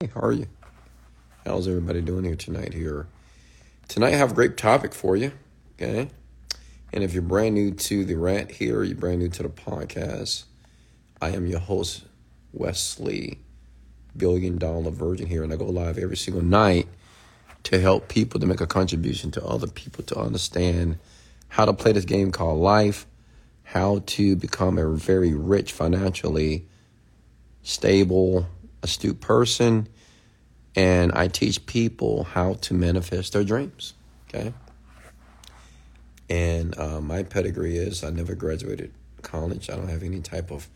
Hey, how are you? How's everybody doing here tonight? Here tonight, I have a great topic for you. Okay, and if you're brand new to the rant here, you're brand new to the podcast. I am your host, Wesley, billion dollar virgin here, and I go live every single night to help people to make a contribution to other people to understand how to play this game called life, how to become a very rich financially stable astute person, and I teach people how to manifest their dreams. Okay. And uh, my pedigree is I never graduated college. I don't have any type of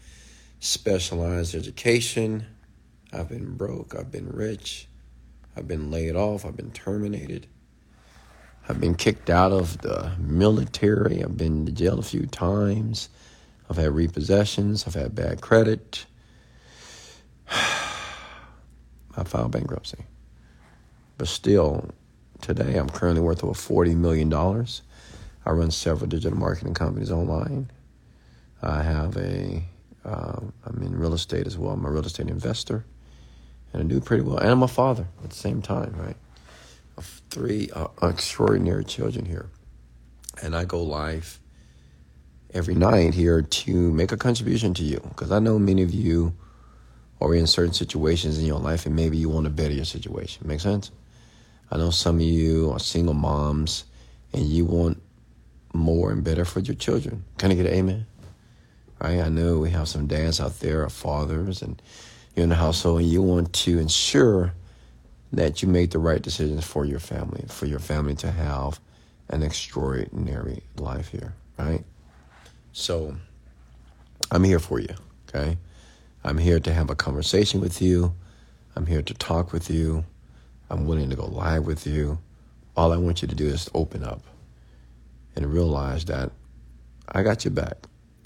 specialized education. I've been broke. I've been rich. I've been laid off. I've been terminated. I've been kicked out of the military. I've been to jail a few times. I've had repossessions. I've had bad credit. I filed bankruptcy. But still, today I'm currently worth over $40 million. I run several digital marketing companies online. I have a, am uh, in real estate as well. I'm a real estate investor. And I do pretty well. And I'm a father at the same time, right? Of three uh, extraordinary children here. And I go live every night here to make a contribution to you. Because I know many of you or in certain situations in your life and maybe you want to better your situation. Make sense? I know some of you are single moms and you want more and better for your children. Can I get an amen? Right? I know we have some dads out there, or fathers, and you're in the household and you want to ensure that you make the right decisions for your family, for your family to have an extraordinary life here, right? So I'm here for you, okay? I'm here to have a conversation with you. I'm here to talk with you. I'm willing to go live with you. All I want you to do is open up and realize that I got your back.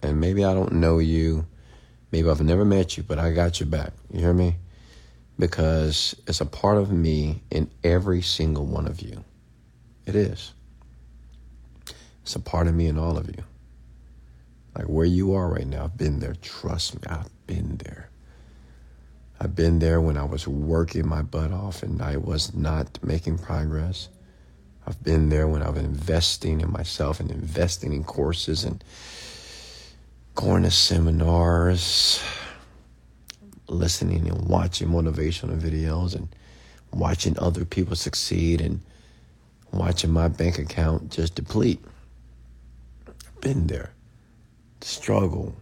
And maybe I don't know you. Maybe I've never met you, but I got your back. You hear me? Because it's a part of me in every single one of you. It is. It's a part of me in all of you. Like where you are right now, I've been there. Trust me, I've been there. I've been there when I was working my butt off and I was not making progress. I've been there when I was investing in myself and investing in courses and going to seminars, listening and watching motivational videos and watching other people succeed and watching my bank account just deplete. Been there the struggle,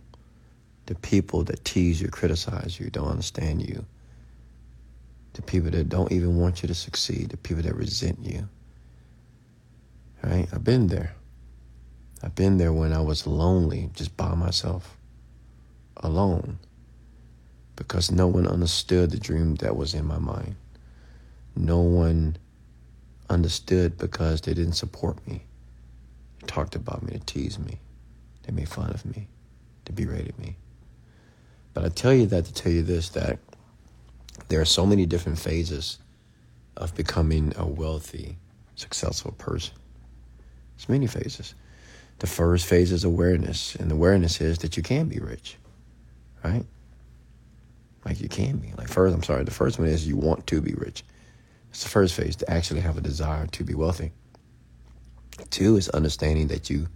the people that tease you, criticize you, don't understand you, the people that don't even want you to succeed, the people that resent you. Right? I've been there. I've been there when I was lonely, just by myself, alone, because no one understood the dream that was in my mind. No one understood because they didn't support me. They talked about me to tease me. They made fun of me. They berated me. But I tell you that to tell you this that there are so many different phases of becoming a wealthy, successful person. There's many phases. The first phase is awareness, and the awareness is that you can be rich, right? Like you can be. Like first, I'm sorry, the first one is you want to be rich. It's the first phase to actually have a desire to be wealthy. Two is understanding that you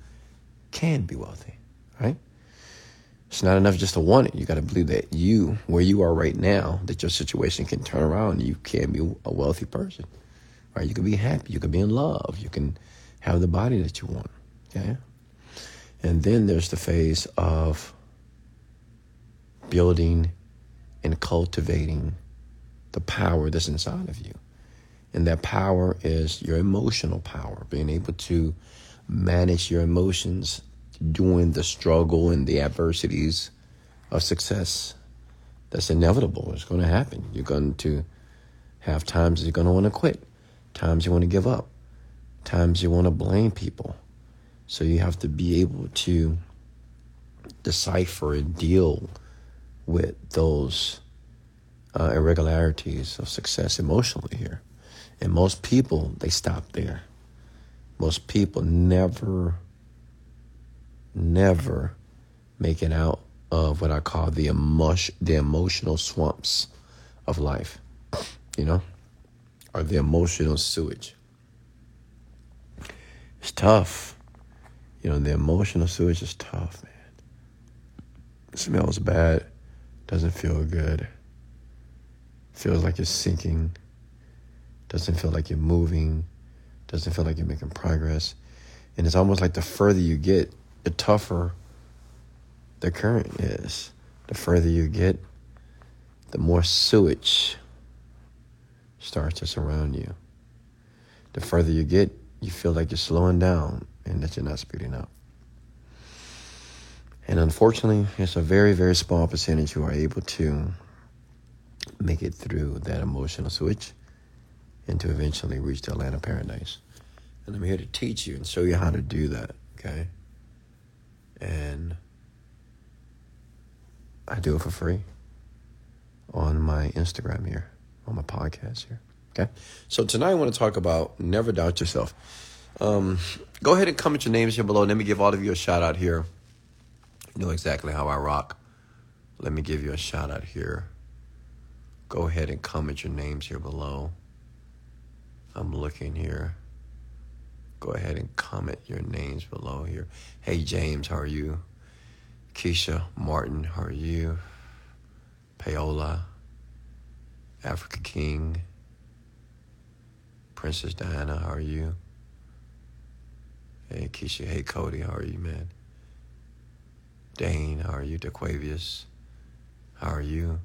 can be wealthy, right? It's not enough just to want it. You got to believe that you, where you are right now, that your situation can turn around you can be a wealthy person, right? You can be happy. You can be in love. You can have the body that you want, okay? And then there's the phase of building and cultivating the power that's inside of you. And that power is your emotional power, being able to manage your emotions during the struggle and the adversities of success. That's inevitable. It's going to happen. You're going to have times you're going to want to quit, times you want to give up, times you want to blame people. So you have to be able to decipher and deal with those uh, irregularities of success emotionally here. And most people, they stop there. Most people never, never make it out of what I call the, emotion, the emotional swamps of life. you know, or the emotional sewage. It's tough. You know, the emotional sewage is tough, man. It smells bad, doesn't feel good. Feels like you're sinking. Doesn't feel like you're moving. Doesn't feel like you're making progress. And it's almost like the further you get, the tougher the current is. The further you get, the more sewage starts to surround you. The further you get, you feel like you're slowing down and that you're not speeding up. And unfortunately, it's a very, very small percentage who are able to make it through that emotional switch and to eventually reach the land of paradise. And I'm here to teach you and show you how to do that, okay? And I do it for free on my Instagram here, on my podcast here. Okay. So tonight I want to talk about never doubt yourself. Um, go ahead and comment your names here below. Let me give all of you a shout out here. You know exactly how I rock. Let me give you a shout out here. Go ahead and comment your names here below. I'm looking here. Go ahead and comment your names below here. Hey James, how are you? Keisha Martin, how are you? Paola, Africa King, Princess Diana, how are you? Hey Keisha, hey Cody, how are you, man? Dane, how are you? DeQuavius, how are you?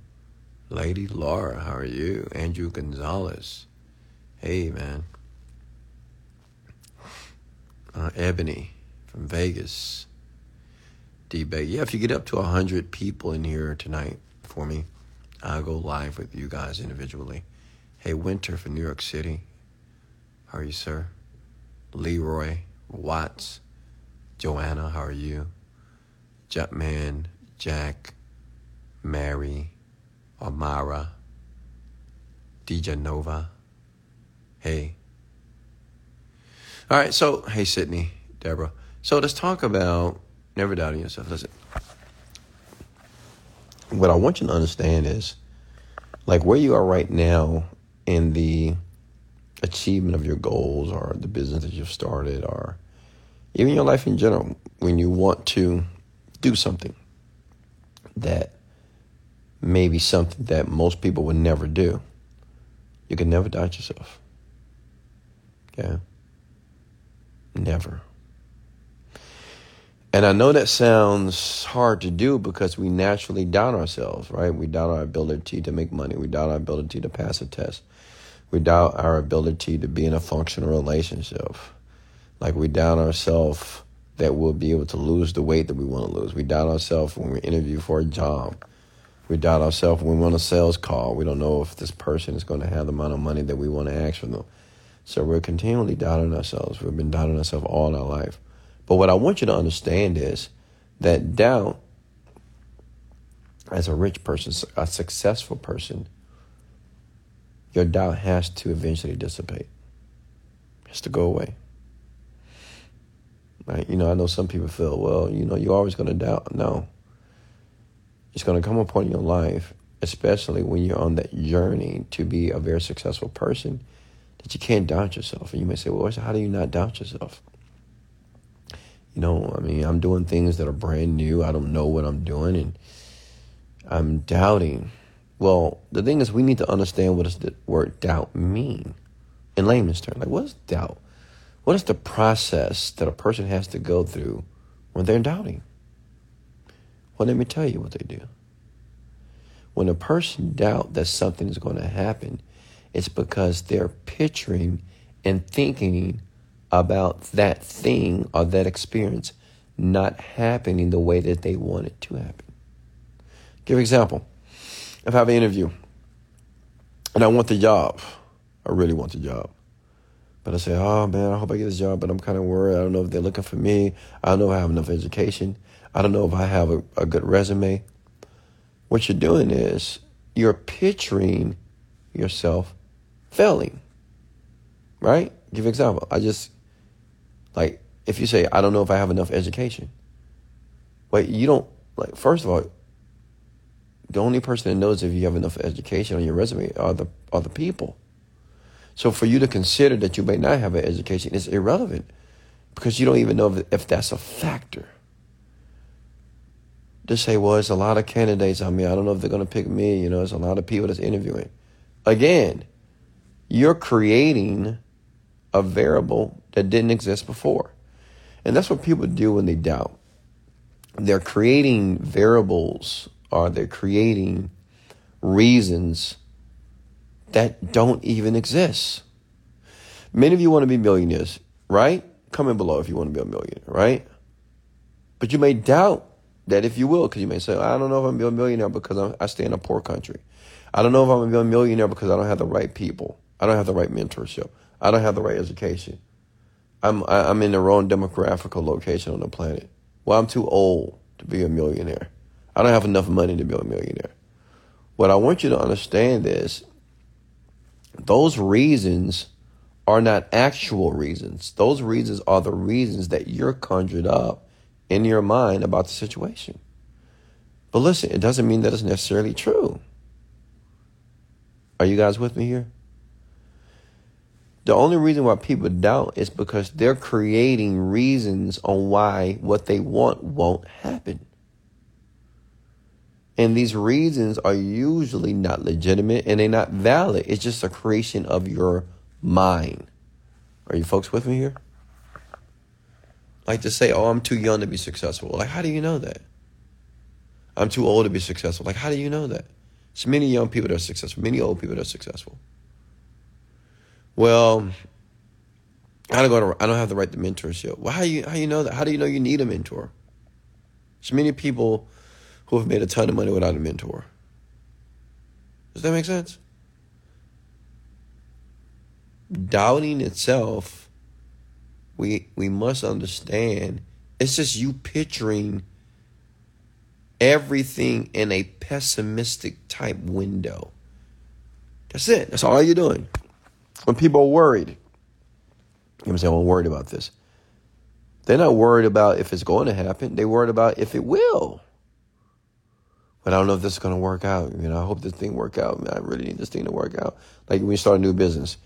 Lady Laura, how are you? Andrew Gonzalez, hey, man. Uh, Ebony from Vegas. D-Bay. Yeah, if you get up to 100 people in here tonight for me, I'll go live with you guys individually. Hey, Winter from New York City. How are you, sir? Leroy Watts. Joanna, how are you? Jetman, Jack, Mary, Amara, DJ Nova. Hey. All right, so, hey, Sydney, Deborah. So let's talk about never doubting yourself. Listen, what I want you to understand is like where you are right now in the achievement of your goals or the business that you've started or even your life in general, when you want to do something that may be something that most people would never do, you can never doubt yourself. Okay? Never. And I know that sounds hard to do because we naturally doubt ourselves, right? We doubt our ability to make money. We doubt our ability to pass a test. We doubt our ability to be in a functional relationship. Like we doubt ourselves that we'll be able to lose the weight that we want to lose. We doubt ourselves when we interview for a job. We doubt ourselves when we're on a sales call. We don't know if this person is going to have the amount of money that we want to ask from them. So we're continually doubting ourselves. We've been doubting ourselves all our life. But what I want you to understand is that doubt, as a rich person, a successful person, your doubt has to eventually dissipate. It has to go away. Right? You know, I know some people feel, well, you know, you're always going to doubt. No. It's going to come in your life, especially when you're on that journey to be a very successful person, that you can't doubt yourself. And you may say, well, how do you not doubt yourself? You know, I mean, I'm doing things that are brand new. I don't know what I'm doing, and I'm doubting. Well, the thing is, we need to understand what does the word doubt mean in layman's terms. Like, what is doubt? What is the process that a person has to go through when they're doubting? Well, let me tell you what they do. When a person doubt that something is going to happen, it's because they're picturing and thinking about that thing or that experience not happening the way that they want it to happen. Give an example. If I have an interview and I want the job, I really want the job. But I say, oh man, I hope I get this job, but I'm kind of worried. I don't know if they're looking for me. I don't know if I have enough education. I don't know if I have a, a good resume. What you're doing is you're picturing yourself failing. Right? Give example. I just like, if you say, I don't know if I have enough education, wait, you don't, like, first of all, the only person that knows if you have enough education on your resume are the are the people. So for you to consider that you may not have an education is irrelevant because you don't even know if, if that's a factor. To say, well, it's a lot of candidates. I mean, I don't know if they're going to pick me. You know, it's a lot of people that's interviewing. Again, you're creating a variable that didn't exist before. And that's what people do when they doubt. They're creating variables or they're creating reasons that don't even exist. Many of you want to be millionaires, right? Comment below if you want to be a millionaire, right? But you may doubt that if you will, because you may say, I don't know if I'm going to be a millionaire because I'm, I stay in a poor country. I don't know if I'm going to be a millionaire because I don't have the right people. I don't have the right mentorship. I don't have the right education. I'm I'm in the wrong demographical location on the planet. Well, I'm too old to be a millionaire. I don't have enough money to be a millionaire. What I want you to understand is those reasons are not actual reasons. Those reasons are the reasons that you're conjured up in your mind about the situation. But listen, it doesn't mean that it's necessarily true. Are you guys with me here? The only reason why people doubt is because they're creating reasons on why what they want won't happen. And these reasons are usually not legitimate and they're not valid. It's just a creation of your mind. Are you folks with me here? Like to say, oh, I'm too young to be successful. Like, how do you know that? I'm too old to be successful. Like, how do you know that? There's many young people that are successful, many old people that are successful. Well, I don't go to, I don't have the right to mentorship. Well, how you how you know that? How do you know you need a mentor? There's many people who have made a ton of money without a mentor. Does that make sense? Doubting itself, we we must understand it's just you picturing everything in a pessimistic type window. That's it. That's all you're doing. When people are worried, you say, I'm worried about this. They're not worried about if it's going to happen. They're worried about if it will. But I don't know if this is going to work out. You know, I hope this thing work out. I really need this thing to work out. Like when you start a new business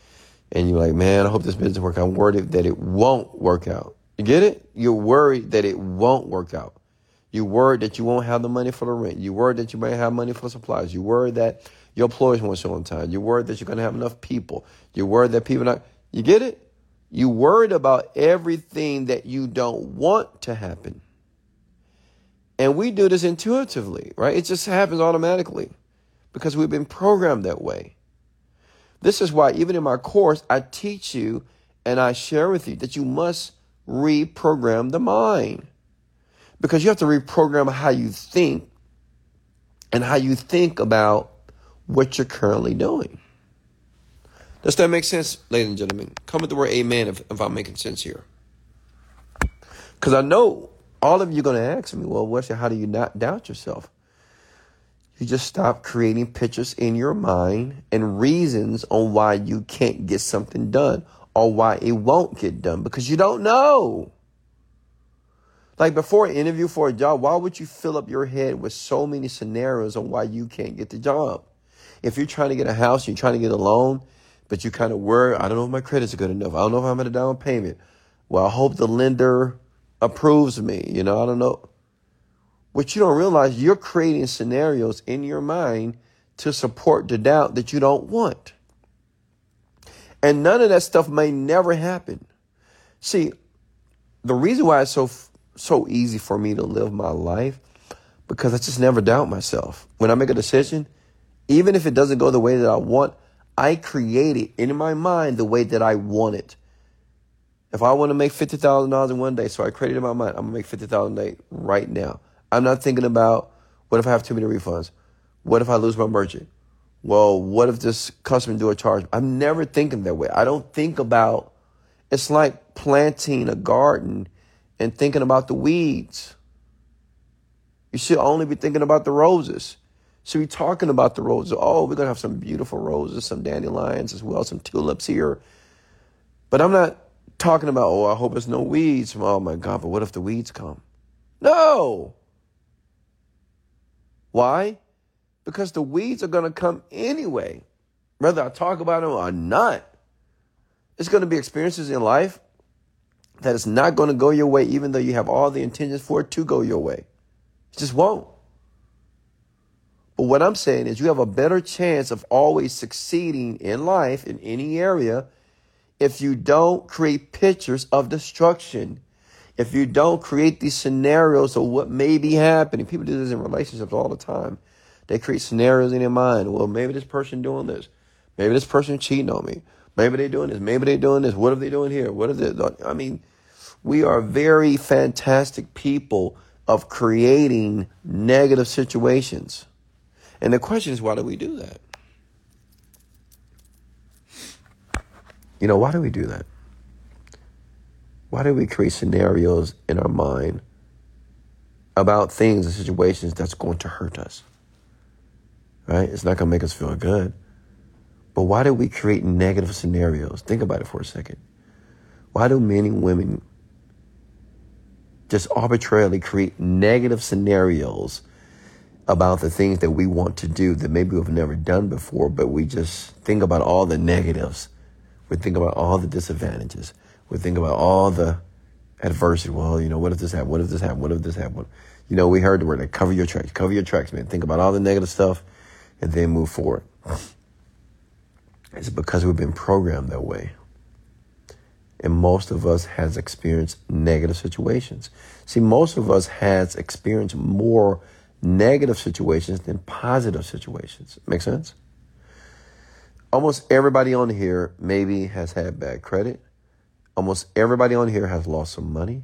and you're like, man, I hope this business work out. I'm worried that it won't work out. You get it? You're worried that it won't work out. You're worried that you won't have the money for the rent. You're worried that you might have money for supplies. You're worried that your employees won't show on time. You're worried that you're going to have enough people. You're worried that people not. You get it? You worried about everything that you don't want to happen. And we do this intuitively, right? It just happens automatically because we've been programmed that way. This is why, even in my course, I teach you and I share with you that you must reprogram the mind because you have to reprogram how you think and how you think about what you're currently doing. Does that make sense, ladies and gentlemen? Comment the word amen if, if I'm making sense here. Because I know all of you are going to ask me, well, Wesley, how do you not doubt yourself? You just stop creating pictures in your mind and reasons on why you can't get something done or why it won't get done because you don't know. Like before an interview for a job, why would you fill up your head with so many scenarios on why you can't get the job? If you're trying to get a house, you're trying to get a loan, but you kind of worry, I don't know if my credit's good enough. I don't know if I'm at a down payment. Well, I hope the lender approves me. You know, I don't know. What you don't realize, you're creating scenarios in your mind to support the doubt that you don't want. And none of that stuff may never happen. See, the reason why it's so so easy for me to live my life because I just never doubt myself. When I make a decision, even if it doesn't go the way that I want, I create it in my mind the way that I want it. If I want to make fifty thousand dollars in one day, so I created in my mind, I'm gonna make fifty thousand day right now. I'm not thinking about what if I have too many refunds? What if I lose my merchant? Well, what if this customer do a charge? I'm never thinking that way. I don't think about. It's like planting a garden and thinking about the weeds. You should only be thinking about the roses. So we talking about the roses. Oh, we're gonna have some beautiful roses, some dandelions as well, some tulips here. But I'm not talking about, oh, I hope there's no weeds. Oh my God, but what if the weeds come? No. Why? because the weeds are going to come anyway, whether I talk about them or not. It's going to be experiences in life that is not going to go your way, even though you have all the intentions for it to go your way. It just won't. But what I'm saying is, you have a better chance of always succeeding in life in any area if you don't create pictures of destruction. If you don't create these scenarios of what may be happening, people do this in relationships all the time. They create scenarios in their mind. Well, maybe this person doing this. Maybe this person cheating on me. Maybe they're doing this. Maybe they're doing this. What are they doing here? What they doing? I mean, we are very fantastic people of creating negative situations. And the question is, why do we do that? You know, why do we do that? Why do we create scenarios in our mind about things and situations that's going to hurt us? Right? It's not going to make us feel good. But why do we create negative scenarios? Think about it for a second. Why do men and women just arbitrarily create negative scenarios about the things that we want to do that maybe we've never done before, but we just think about all the negatives. We think about all the disadvantages. We think about all the adversity. Well, you know, what if this happened? What if this happened? What if this happened? You know, we heard the word like cover your tracks, cover your tracks, man. Think about all the negative stuff and then move forward. It's because we've been programmed that way. And most of us has experienced negative situations. See, most of us has experienced more negative situations than positive situations. Make sense? Almost everybody on here maybe has had bad credit. Almost everybody on here has lost some money,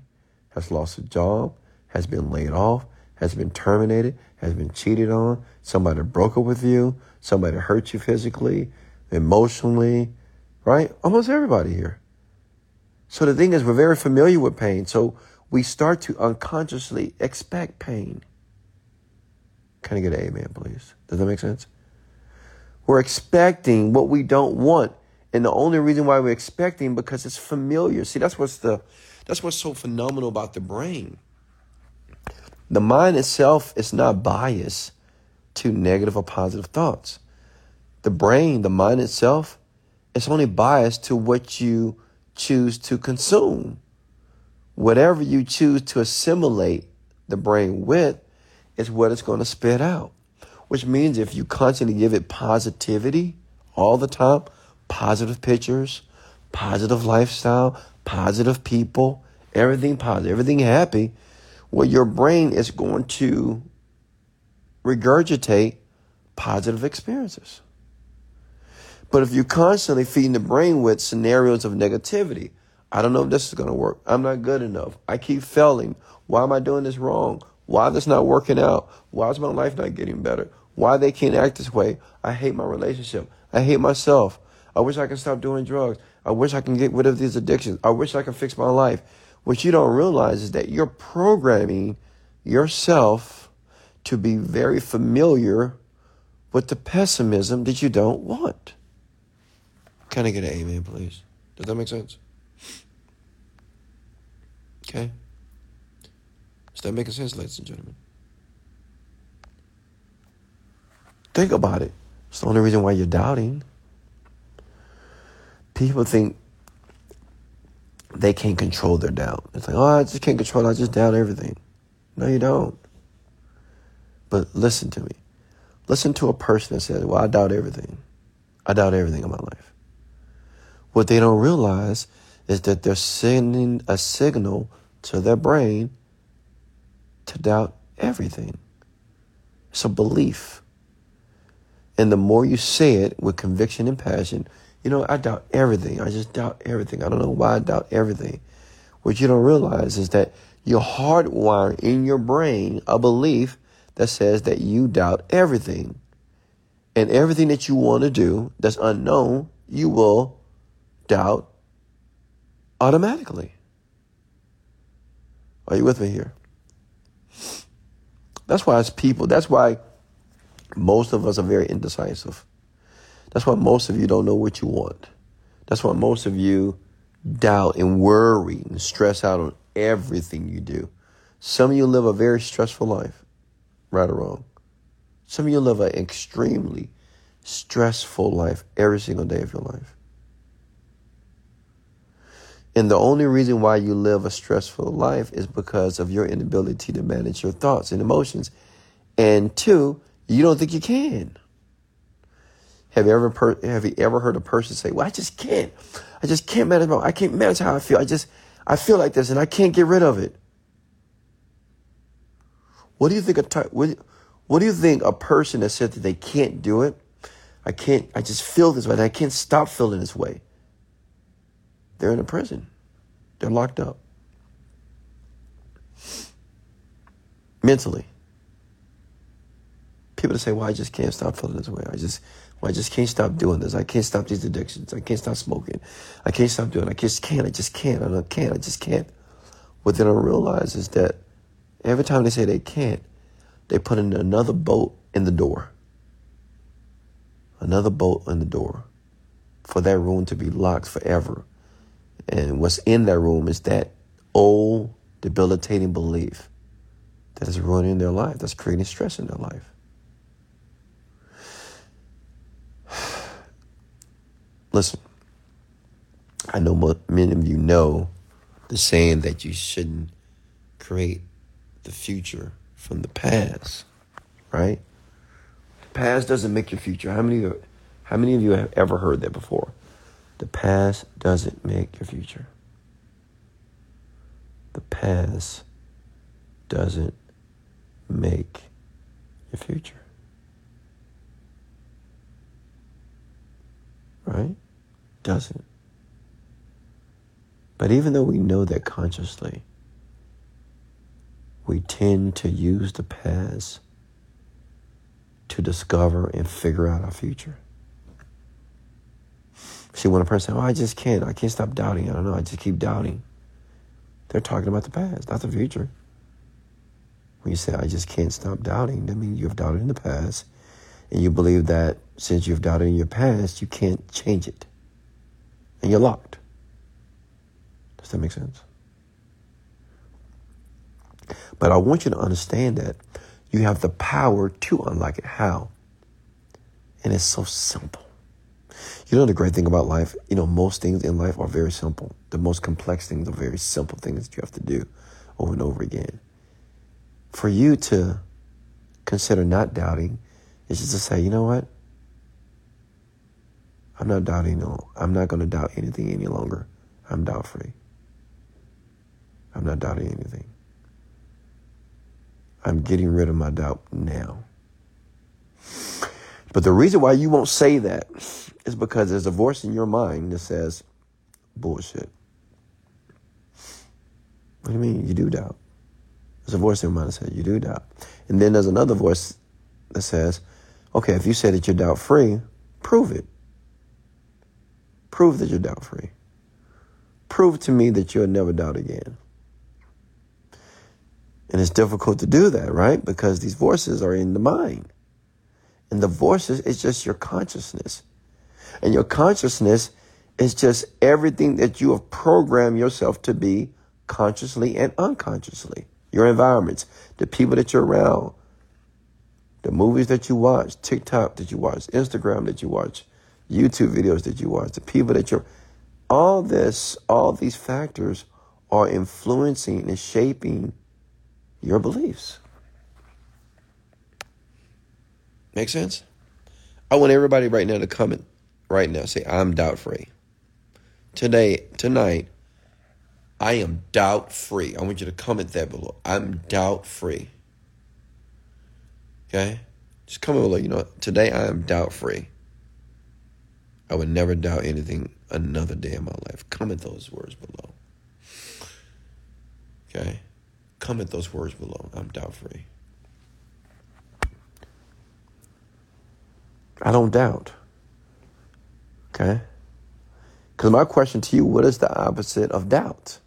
has lost a job, has been laid off, has been terminated, has been cheated on. Somebody broke up with you. Somebody hurt you physically, emotionally, right? Almost everybody here. So the thing is, we're very familiar with pain. So we start to unconsciously expect pain. Can I get an amen, please? Does that make sense? We're expecting what we don't want. And the only reason why we're expecting because it's familiar. See, that's what's the that's what's so phenomenal about the brain. The mind itself is not biased to negative or positive thoughts. The brain, the mind itself, is only biased to what you choose to consume. Whatever you choose to assimilate the brain with is what it's going to spit out. Which means if you constantly give it positivity all the time, positive pictures, positive lifestyle, positive people, everything positive, everything happy, well, your brain is going to regurgitate positive experiences. But if you're constantly feeding the brain with scenarios of negativity, I don't know if this is going to work. I'm not good enough. I keep failing. Why am I doing this wrong? Why this not working out? Why is my life not getting better? Why they can't act this way? I hate my relationship. I hate myself. I wish I could stop doing drugs. I wish I can get rid of these addictions. I wish I could fix my life. What you don't realize is that you're programming yourself to be very familiar with the pessimism that you don't want. Can I get an amen, please? Does that make sense? Okay. That making sense, ladies and gentlemen? Think about it. It's the only reason why you're doubting. People think they can't control their doubt. It's like, oh, I just can't control it. I just doubt everything. No, you don't. But listen to me. Listen to a person that says, well, I doubt everything. I doubt everything in my life. What they don't realize is that they're sending a signal to their brain to doubt everything. It's a belief. And the more you say it with conviction and passion, you know, I doubt everything. I just doubt everything. I don't know why I doubt everything. What you don't realize is that you hardwire in your brain a belief that says that you doubt everything. And everything that you want to do that's unknown, you will doubt automatically. Are you with me here? That's why as people, that's why most of us are very indecisive. That's why most of you don't know what you want. That's why most of you doubt and worry and stress out on everything you do. Some of you live a very stressful life, right or wrong. Some of you live an extremely stressful life every single day of your life. And the only reason why you live a stressful life is because of your inability to manage your thoughts and emotions. And two, you don't think you can. Have you ever per- have you ever heard a person say, "Well, I just can't. I just can't manage my I can't manage how I feel. I just I feel like this and I can't get rid of it." What do you think a what, what do you think a person that said that they can't do it? I can't I just feel this way. I can't stop feeling this way. They're in a prison. They're locked up. Mentally. People say, well, I just can't stop feeling this way. I just, well, I just can't stop doing this. I can't stop these addictions. I can't stop smoking. I can't stop doing it. I just can't. I just can't. I don't can't. I just can't. What they don't realize is that every time they say they can't, they put in another bolt in the door. Another bolt in the door for that room to be locked forever and what's in that room is that old, debilitating belief that is ruining their life, that's creating stress in their life. Listen, I know many of you know the saying that you shouldn't create the future from the past, right? The past doesn't make your future. How many, how many of you have ever heard that before? The past doesn't make your future. The past doesn't make your future. Right? Doesn't. But even though we know that consciously, we tend to use the past to discover and figure out our future. See, when a person, oh, I just can't, I can't stop doubting. I don't know, I just keep doubting. They're talking about the past, not the future. When you say, I just can't stop doubting, that means you've doubted in the past, and you believe that since you've doubted in your past, you can't change it. And you're locked. Does that make sense? But I want you to understand that you have the power to unlock it. How? And it's so simple. You know the great thing about life? You know, most things in life are very simple. The most complex things are very simple things that you have to do over and over again. For you to consider not doubting is just to say, you know what? I'm not doubting no I'm not gonna doubt anything any longer. I'm doubt free. I'm not doubting anything. I'm getting rid of my doubt now. But the reason why you won't say that is because there's a voice in your mind that says, bullshit. What do you mean? You do doubt. There's a voice in your mind that says, you do doubt. And then there's another voice that says, okay, if you say that you're doubt free, prove it. Prove that you're doubt free. Prove to me that you'll never doubt again. And it's difficult to do that, right? Because these voices are in the mind. And the voices is just your consciousness. And your consciousness is just everything that you have programmed yourself to be consciously and unconsciously. Your environments, the people that you're around, the movies that you watch, TikTok that you watch, Instagram that you watch, YouTube videos that you watch, the people that you're, all this, all these factors are influencing and shaping your beliefs. Make sense? I want everybody right now to comment right now. Say, I'm doubt free. Today, tonight, I am doubt free. I want you to comment that below. I'm doubt free. Okay? Just comment below. You know, today I am doubt free. I would never doubt anything another day in my life. Comment those words below. Okay? Comment those words below. I'm doubt free. I don't doubt. Okay? Because my question to you what is the opposite of doubt?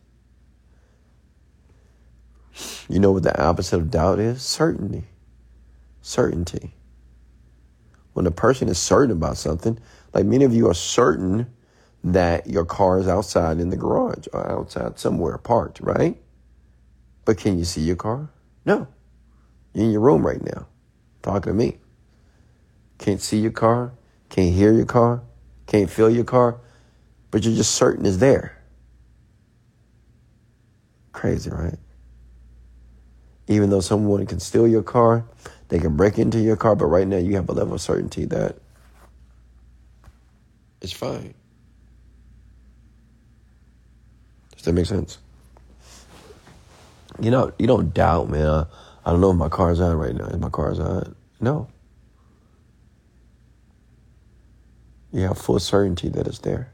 You know what the opposite of doubt is? Certainty. Certainty. When a person is certain about something, like many of you are certain that your car is outside in the garage or outside somewhere parked, right? But can you see your car? No. You're in your room right now talking to me. can't see your car, can't hear your car, can't feel your car, but you're just certain it's there. Crazy, right? Even though someone can steal your car, they can break into your car, but right now you have a level of certainty that it's fine. Does that make sense? You know, you don't doubt, man. I don't know if my car's on right now. Is my car's on? No. You have full certainty that it's there,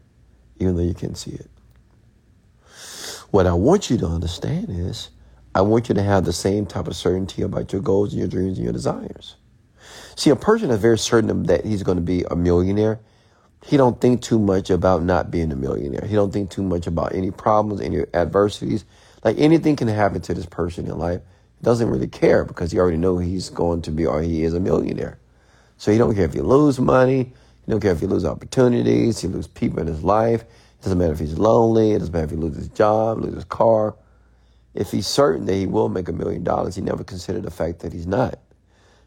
even though you can't see it. What I want you to understand is, I want you to have the same type of certainty about your goals and your dreams and your desires. See, a person that's very certain that he's going to be a millionaire, he don't think too much about not being a millionaire. He don't think too much about any problems, any adversities. Like anything can happen to this person in life. He doesn't really care because he already know he's going to be or he is a millionaire. So he don't care if he lose money. He don't care if he lose opportunities. He lose people in his life. It doesn't matter if he's lonely. It doesn't matter if he loses his job, loses his car. If he's certain that he will make a million dollars, he never considered the fact that he's not.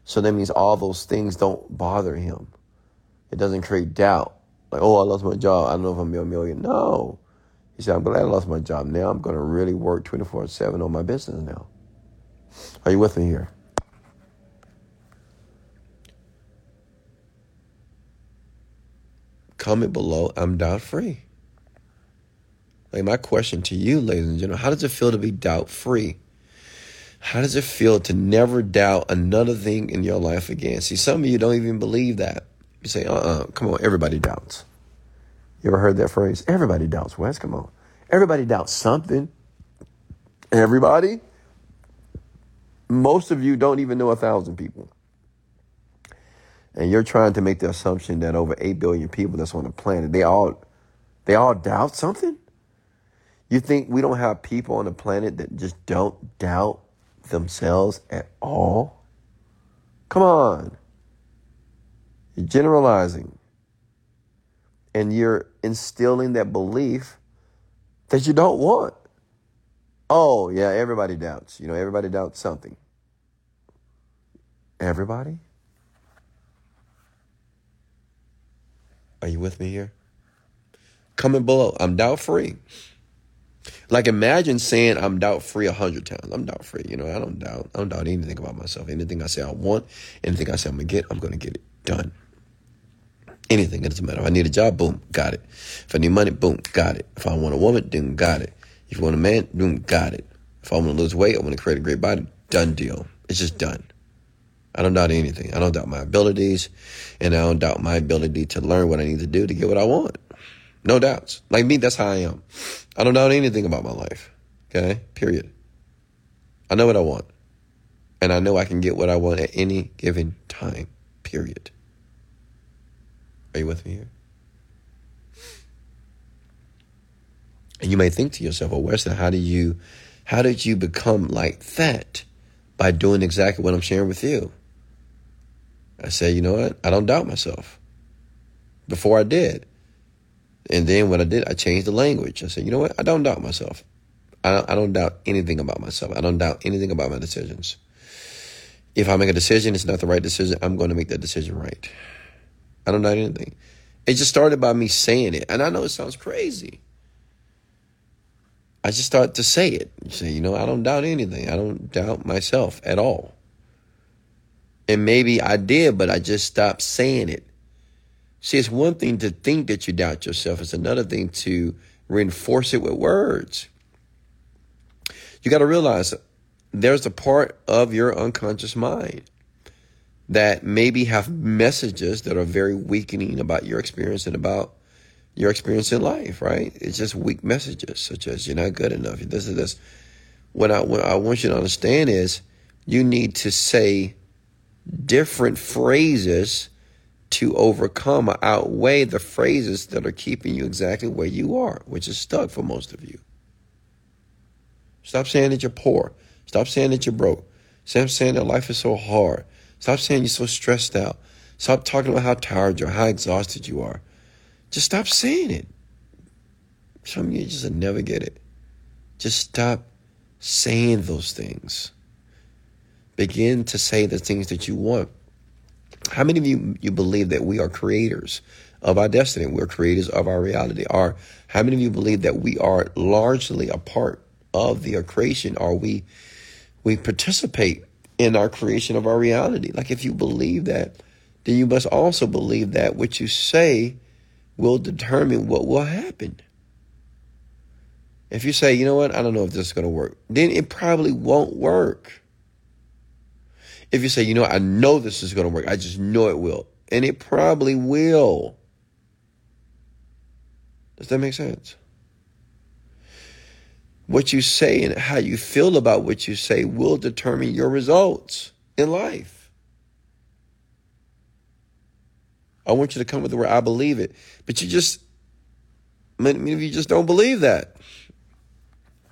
So that means all those things don't bother him. It doesn't create doubt. Like, oh, I lost my job. I don't know if I'm a million. No. He said, I'm glad I lost my job. Now I'm going to really work 24 7 on my business now. Are you with me here? Comment below. I'm doubt free. Like my question to you, ladies and gentlemen, how does it feel to be doubt free? How does it feel to never doubt another thing in your life again? See, some of you don't even believe that. You say, uh uh-uh, uh come on, everybody doubts. You ever heard that phrase? Everybody doubts, Wes, come on. Everybody doubts something. Everybody? Most of you don't even know a thousand people. And you're trying to make the assumption that over 8 billion people that's on the planet, they all they all doubt something? You think we don't have people on the planet that just don't doubt themselves at all? Come on. You're generalizing. And you're instilling that belief that you don't want. Oh, yeah, everybody doubts. You know, everybody doubts something. Everybody? Are you with me here? Comment below. I'm doubt free. Like imagine saying I'm doubt free a hundred times. I'm doubt free. You know, I don't doubt. I don't doubt anything about myself. Anything I say I want, anything I say I'm gonna get, I'm gonna get it done. Anything, it doesn't matter. If I need a job, boom, got it. If I need money, boom, got it. If I want a woman, then got it. If you want a man, boom, got it. If I want to lose weight, I want to create a great body, done deal. It's just done. I don't doubt anything. I don't doubt my abilities, and I don't doubt my ability to learn what I need to do to get what I want. No doubts. Like me, that's how I am. I don't doubt anything about my life. Okay? Period. I know what I want. And I know I can get what I want at any given time. Period. Are you with me here? And you may think to yourself, well, Weston, how do you how did you become like that? By doing exactly what I'm sharing with you. I say, you know what? I don't doubt myself. Before I did. And then what I did, I changed the language. I said, you know what? I don't doubt myself. I don't, I don't doubt anything about myself. I don't doubt anything about my decisions. If I make a decision, it's not the right decision. I'm going to make that decision right. I don't doubt anything. It just started by me saying it. And I know it sounds crazy. I just started to say it. You say, you know, I don't doubt anything. I don't doubt myself at all. And maybe I did, but I just stopped saying it. See, it's one thing to think that you doubt yourself, it's another thing to reinforce it with words. You got to realize there's a part of your unconscious mind that maybe have messages that are very weakening about your experience and about your experience in life, right? It's just weak messages, such as you're not good enough. This is this. What I, what I want you to understand is you need to say different phrases to overcome outweigh the phrases that are keeping you exactly where you are, which is stuck for most of you. Stop saying that you're poor. Stop saying that you're broke. Stop saying that life is so hard. Stop saying you're so stressed out. Stop talking about how tired you are, how exhausted you are. Just stop saying it. Some of you just never get it. Just stop saying those things. Begin to say the things that you want How many of you you believe that we are creators of our destiny? We're creators of our reality. Are how many of you believe that we are largely a part of the creation? Are we we participate in our creation of our reality? Like if you believe that, then you must also believe that what you say will determine what will happen. If you say, you know what, I don't know if this is going to work, then it probably won't work. If you say, you know, I know this is going to work, I just know it will, and it probably will. Does that make sense? What you say and how you feel about what you say will determine your results in life. I want you to come with the word, I believe it. But you just, many of you just don't believe that.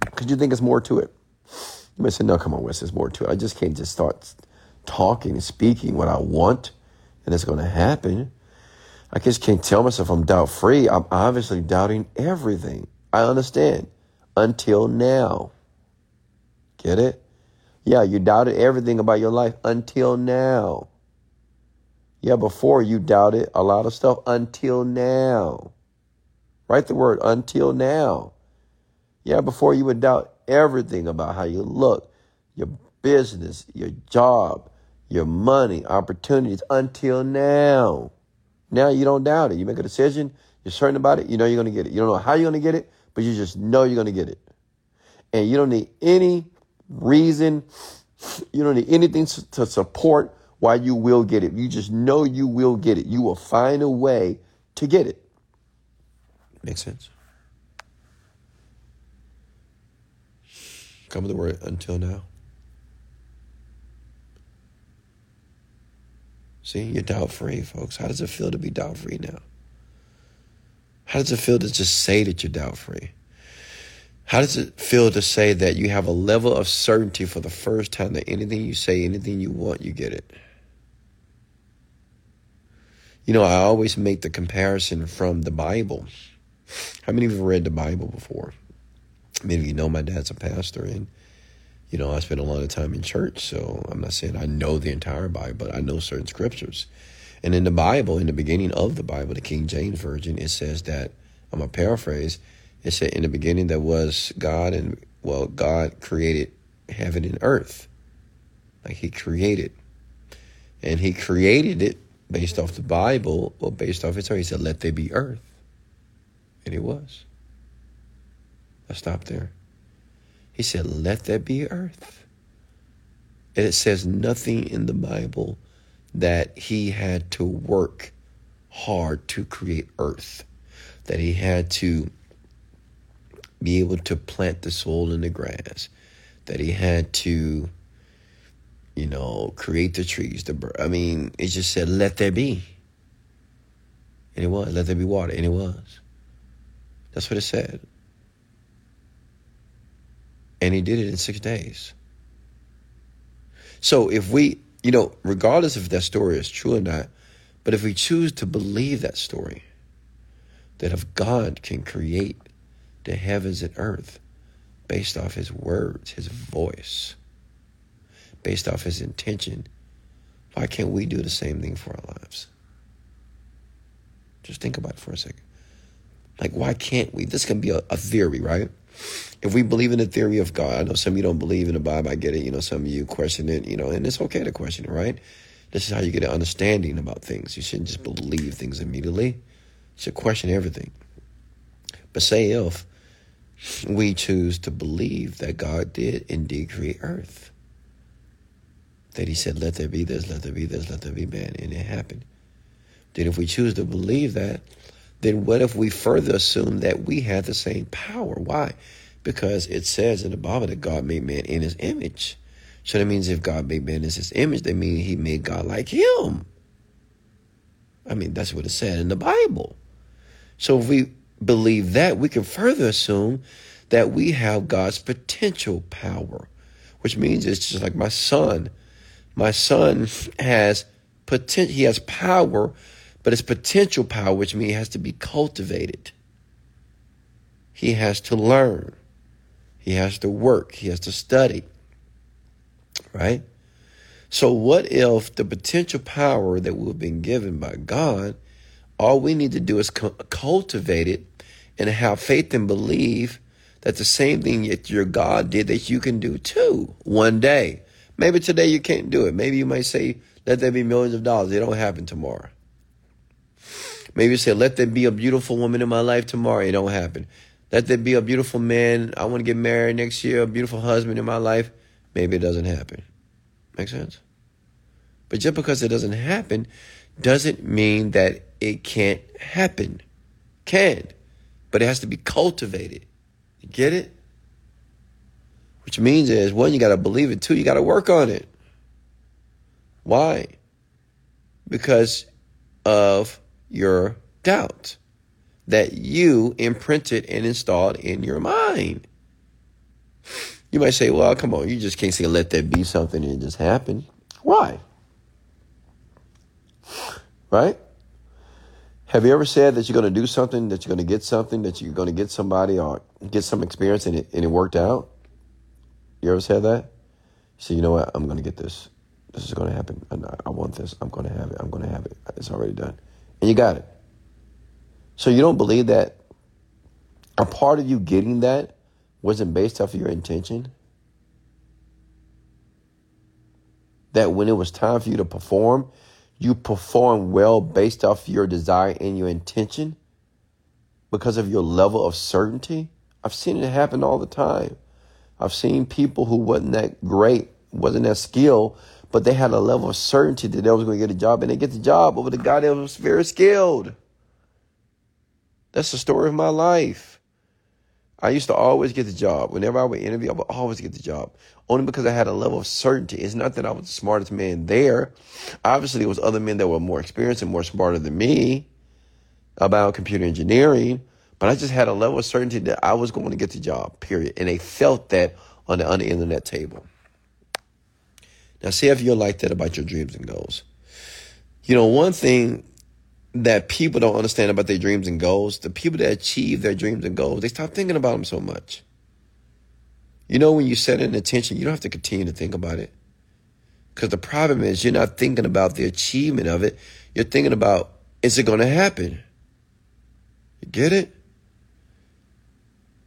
Because you think it's more to it. You might say, no, come on, Wes, there's more to it. I just can't just start talking and speaking what I want and it's going to happen. I just can't tell myself I'm doubt free. I'm obviously doubting everything. I understand until now. Get it? Yeah, you doubted everything about your life until now. Yeah, before you doubted a lot of stuff until now. Write the word until now. Yeah, before you would doubt everything about how you look, your business, your job, your money, opportunities until now. Now you don't doubt it. You make a decision, you're certain about it, you know you're going to get it. You don't know how you're going to get it, but you just know you're going to get it. And you don't need any reason, you don't need anything to support why you will get it. You just know you will get it. You will find a way to get it. Makes sense? Come with the word until now. See, you're doubt free, folks. How does it feel to be doubt free now? How does it feel to just say that you're doubt free? How does it feel to say that you have a level of certainty for the first time that anything you say, anything you want, you get it? You know, I always make the comparison from the Bible. How many of you have read the Bible before? Many of you know my dad's a pastor, and you know, I spent a lot of time in church, so I'm not saying I know the entire Bible, but I know certain scriptures. And in the Bible, in the beginning of the Bible, the King James Version, it says that, I'm to paraphrase, it said, in the beginning there was God, and, well, God created heaven and earth. Like he created. And he created it based off the Bible, or based off his its He said, let there be earth. And it was. I stopped there. He said, Let there be earth. And it says nothing in the Bible that he had to work hard to create earth, that he had to be able to plant the soil in the grass, that he had to, you know, create the trees. The I mean, it just said, "Let there be," and it was. Let there be water, and it was. That's what it said. And he did it in six days. So if we, you know, regardless if that story is true or not, but if we choose to believe that story, that if God can create the heavens and earth based off his words, his voice, based off his intention, why can't we do the same thing for our lives? Just think about it for a second. Like, why can't we? This can be a, a theory, right? If we believe in the theory of God, I know some of you don't believe in the Bible. I get it. You know, some of you question it. You know, and it's okay to question it, right? This is how you get an understanding about things. You shouldn't just believe things immediately. You should question everything. But say if we choose to believe that God did indeed create earth, that He said, "Let there be this, let there be this, let there be man," and it happened. Then, if we choose to believe that, then what if we further assume that we have the same power? Why? Because it says in the Bible that God made man in his image. So that means if God made man in his image, that means he made God like him. I mean, that's what it said in the Bible. So if we believe that, we can further assume that we have God's potential power, which means it's just like my son. My son has potential, he has power but it's potential power, which means it has to be cultivated. He has to learn. He has to work. He has to study. Right? So, what if the potential power that we've been given by God, all we need to do is cultivate it and have faith and believe that the same thing that your God did that you can do too one day. Maybe today you can't do it. Maybe you might say, let there be millions of dollars. It don't happen tomorrow. Maybe you say, let there be a beautiful woman in my life tomorrow. It don't happen. Let there be a beautiful man. I want to get married next year, a beautiful husband in my life. Maybe it doesn't happen. Make sense? But just because it doesn't happen doesn't mean that it can't happen. Can. But it has to be cultivated. You get it? Which means is one, you got to believe it. Two, you got to work on it. Why? Because of your doubt that you imprinted and installed in your mind. You might say, well, come on, you just can't say let that be something and it just happen. Why? Right? Have you ever said that you're going to do something, that you're going to get something, that you're going to get somebody or get some experience and it, and it worked out? You ever said that? So you know what? I'm going to get this. This is going to happen. I want this. I'm going to have it. I'm going to have it. It's already done. And you got it. So you don't believe that a part of you getting that wasn't based off of your intention? That when it was time for you to perform, you perform well based off your desire and your intention because of your level of certainty? I've seen it happen all the time. I've seen people who wasn't that great, wasn't that skilled, but they had a level of certainty that they was going to get a job and they get the job over the guy that was very skilled. That's the story of my life. I used to always get the job. Whenever I would interview, I would always get the job. Only because I had a level of certainty. It's not that I was the smartest man there. Obviously, there was other men that were more experienced and more smarter than me about computer engineering. But I just had a level of certainty that I was going to get the job, period. And they felt that on the, on the internet table. Now, see if you're like that about your dreams and goals. You know, one thing that people don't understand about their dreams and goals, the people that achieve their dreams and goals, they stop thinking about them so much. You know, when you set an intention, you don't have to continue to think about it. Because the problem is, you're not thinking about the achievement of it. You're thinking about, is it going to happen? You get it?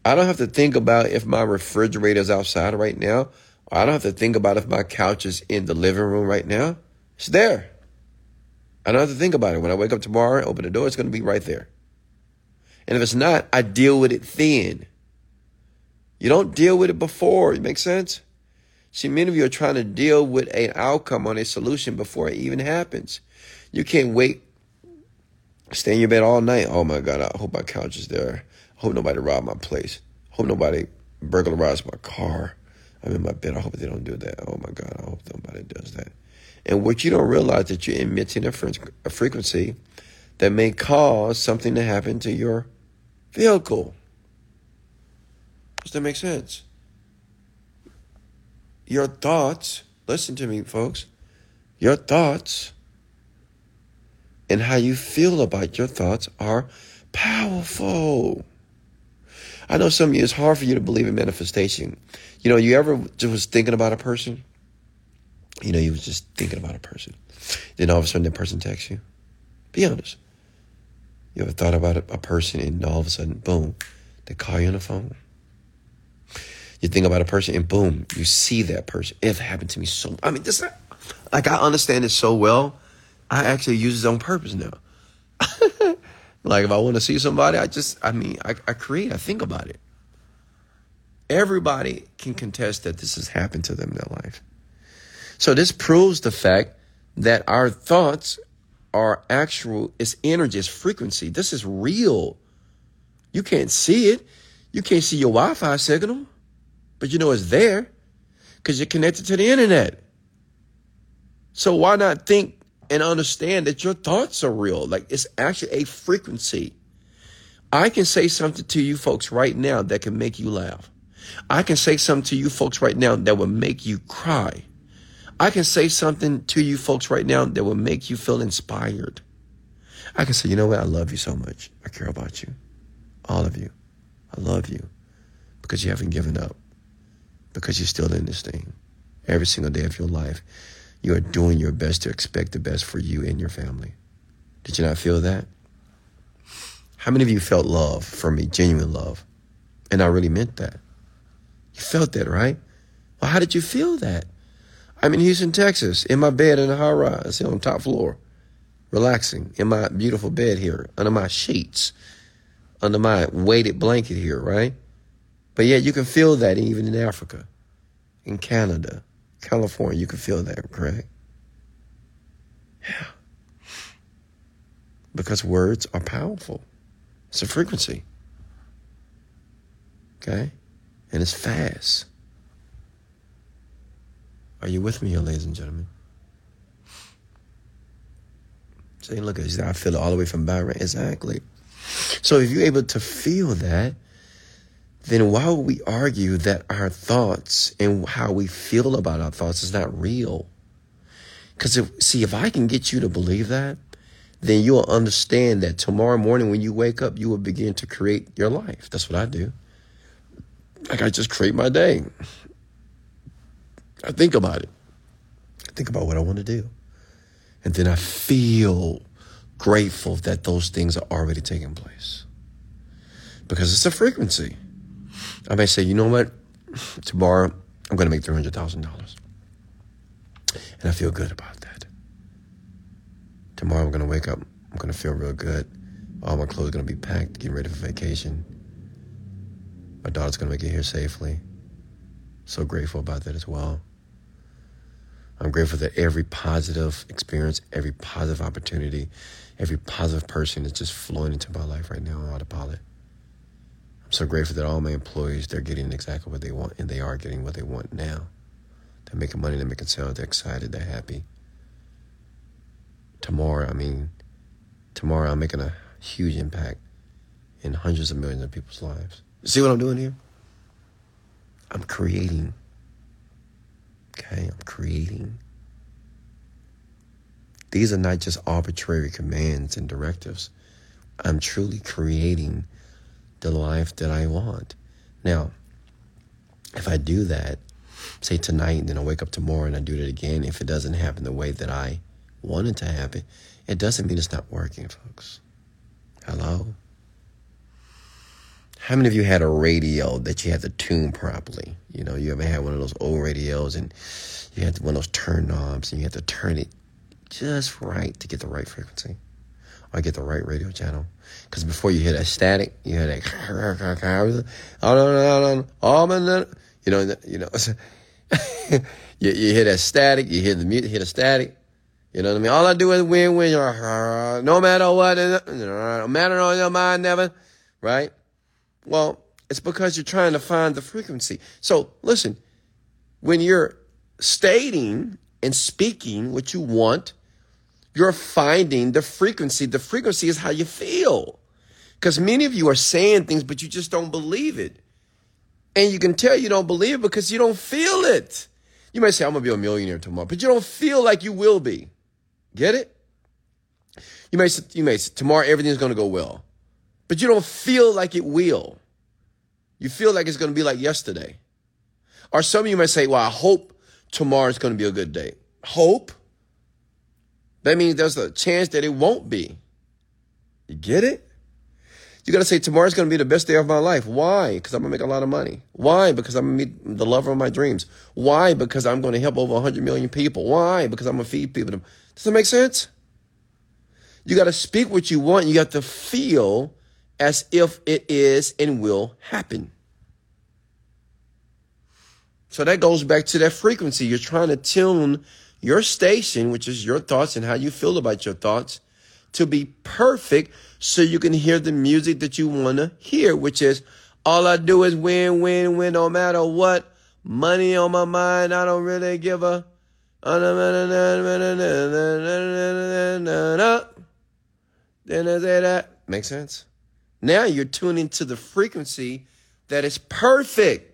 I don't have to think about if my refrigerator is outside right now. I don't have to think about if my couch is in the living room right now. It's there. I don't have to think about it. When I wake up tomorrow, open the door, it's going to be right there. And if it's not, I deal with it then. You don't deal with it before. It makes sense? See, many of you are trying to deal with an outcome on a solution before it even happens. You can't wait, stay in your bed all night. Oh my God, I hope my couch is there. I hope nobody robbed my place. I hope nobody burglarized my car. I'm in my bed. I hope they don't do that. Oh my God, I hope nobody does that. And what you don't realize is that you're emitting a, a frequency that may cause something to happen to your vehicle. Does that make sense? Your thoughts, listen to me, folks. Your thoughts and how you feel about your thoughts are powerful. I know some of you, it's hard for you to believe in manifestation. You know, you ever just was thinking about a person you know, you was just thinking about a person. Then all of a sudden that person texts you. Be honest. You ever thought about a, person and all of a sudden, boom, they call you on the phone. You think about a person and boom, you see that person. It happened to me so. I mean, this like I understand it so well. I actually use it on purpose now. like if I want to see somebody, I just, I mean, I, I create, I think about it. Everybody can contest that this has happened to them in their life. So this proves the fact that our thoughts are actual, it's energy, it's frequency. This is real. You can't see it. You can't see your Wi Fi signal, but you know it's there because you're connected to the internet. So why not think and understand that your thoughts are real? Like it's actually a frequency. I can say something to you folks right now that can make you laugh. I can say something to you folks right now that will make you cry. I can say something to you folks right now that will make you feel inspired. I can say, you know what? I love you so much. I care about you. All of you. I love you because you haven't given up, because you're still in this thing every single day of your life. you are doing your best to expect the best for you and your family. Did you not feel that? How many of you felt love from me, genuine love? And I really meant that. You felt that, right? Well, how did you feel that? I'm in Houston, Texas, in my bed in a high rise on top floor, relaxing in my beautiful bed here, under my sheets, under my weighted blanket here, right? But yet you can feel that even in Africa, in Canada, California, you can feel that, correct? Yeah. Because words are powerful. It's a frequency. Okay? And it's fast. Are you with me here, ladies and gentlemen? Saying, look, I feel it all the way from Bahrain. Exactly. So if you're able to feel that, then why would we argue that our thoughts and how we feel about our thoughts is not real? Because if, see, if I can get you to believe that, then you'll understand that tomorrow morning when you wake up, you will begin to create your life. That's what I do. Like I just create my day. I think about it. I think about what I want to do. And then I feel grateful that those things are already taking place. Because it's a frequency. I may say, you know what? Tomorrow I'm going to make $300,000. And I feel good about that. Tomorrow I'm going to wake up. I'm going to feel real good. All my clothes are going to be packed, getting ready for vacation. My daughter's going to make it here safely. So grateful about that as well. I'm grateful that every positive experience, every positive opportunity, every positive person is just flowing into my life right now on autopilot. I'm so grateful that all my employees, they're getting exactly what they want, and they are getting what they want now. They're making money, they're making sales, they're excited, they're happy. Tomorrow, I mean, tomorrow I'm making a huge impact in hundreds of millions of people's lives. You see what I'm doing here? I'm creating Okay, I'm creating. These are not just arbitrary commands and directives. I'm truly creating the life that I want. Now, if I do that, say tonight, and then I wake up tomorrow and I do it again, if it doesn't happen the way that I want it to happen, it doesn't mean it's not working, folks. Hello? How many of you had a radio that you had to tune properly? You know, you ever had one of those old radios and you had one of those turn knobs and you had to turn it just right to get the right frequency or get the right radio channel. Because before you hear that static, you hear that, oh, oh, you know, you know, you, you hear that static, you hear the music, hear the static. You know what I mean? All I do is win, win, no matter what, no matter on your mind, never, right? Well, it's because you're trying to find the frequency. So listen, when you're stating and speaking what you want, you're finding the frequency. The frequency is how you feel. Because many of you are saying things, but you just don't believe it. And you can tell you don't believe it because you don't feel it. You might say, I'm going to be a millionaire tomorrow, but you don't feel like you will be. Get it? You may say, you may say, tomorrow everything's going to go well but you don't feel like it will. You feel like it's going to be like yesterday. Or some of you might say, well, I hope tomorrow's going to be a good day. Hope? That means there's a chance that it won't be. You get it? You got to say, tomorrow's going to be the best day of my life. Why? Because I'm going to make a lot of money. Why? Because I'm going to meet the lover of my dreams. Why? Because I'm going to help over 100 million people. Why? Because I'm going to feed people. Does that make sense? You got to speak what you want. You got to feel as if it is and will happen. So that goes back to that frequency. You're trying to tune your station, which is your thoughts and how you feel about your thoughts, to be perfect so you can hear the music that you want to hear, which is all I do is win, win, win, no matter what. Money on my mind, I don't really give a. Then I say that. Makes sense? Now you're tuning to the frequency that is perfect.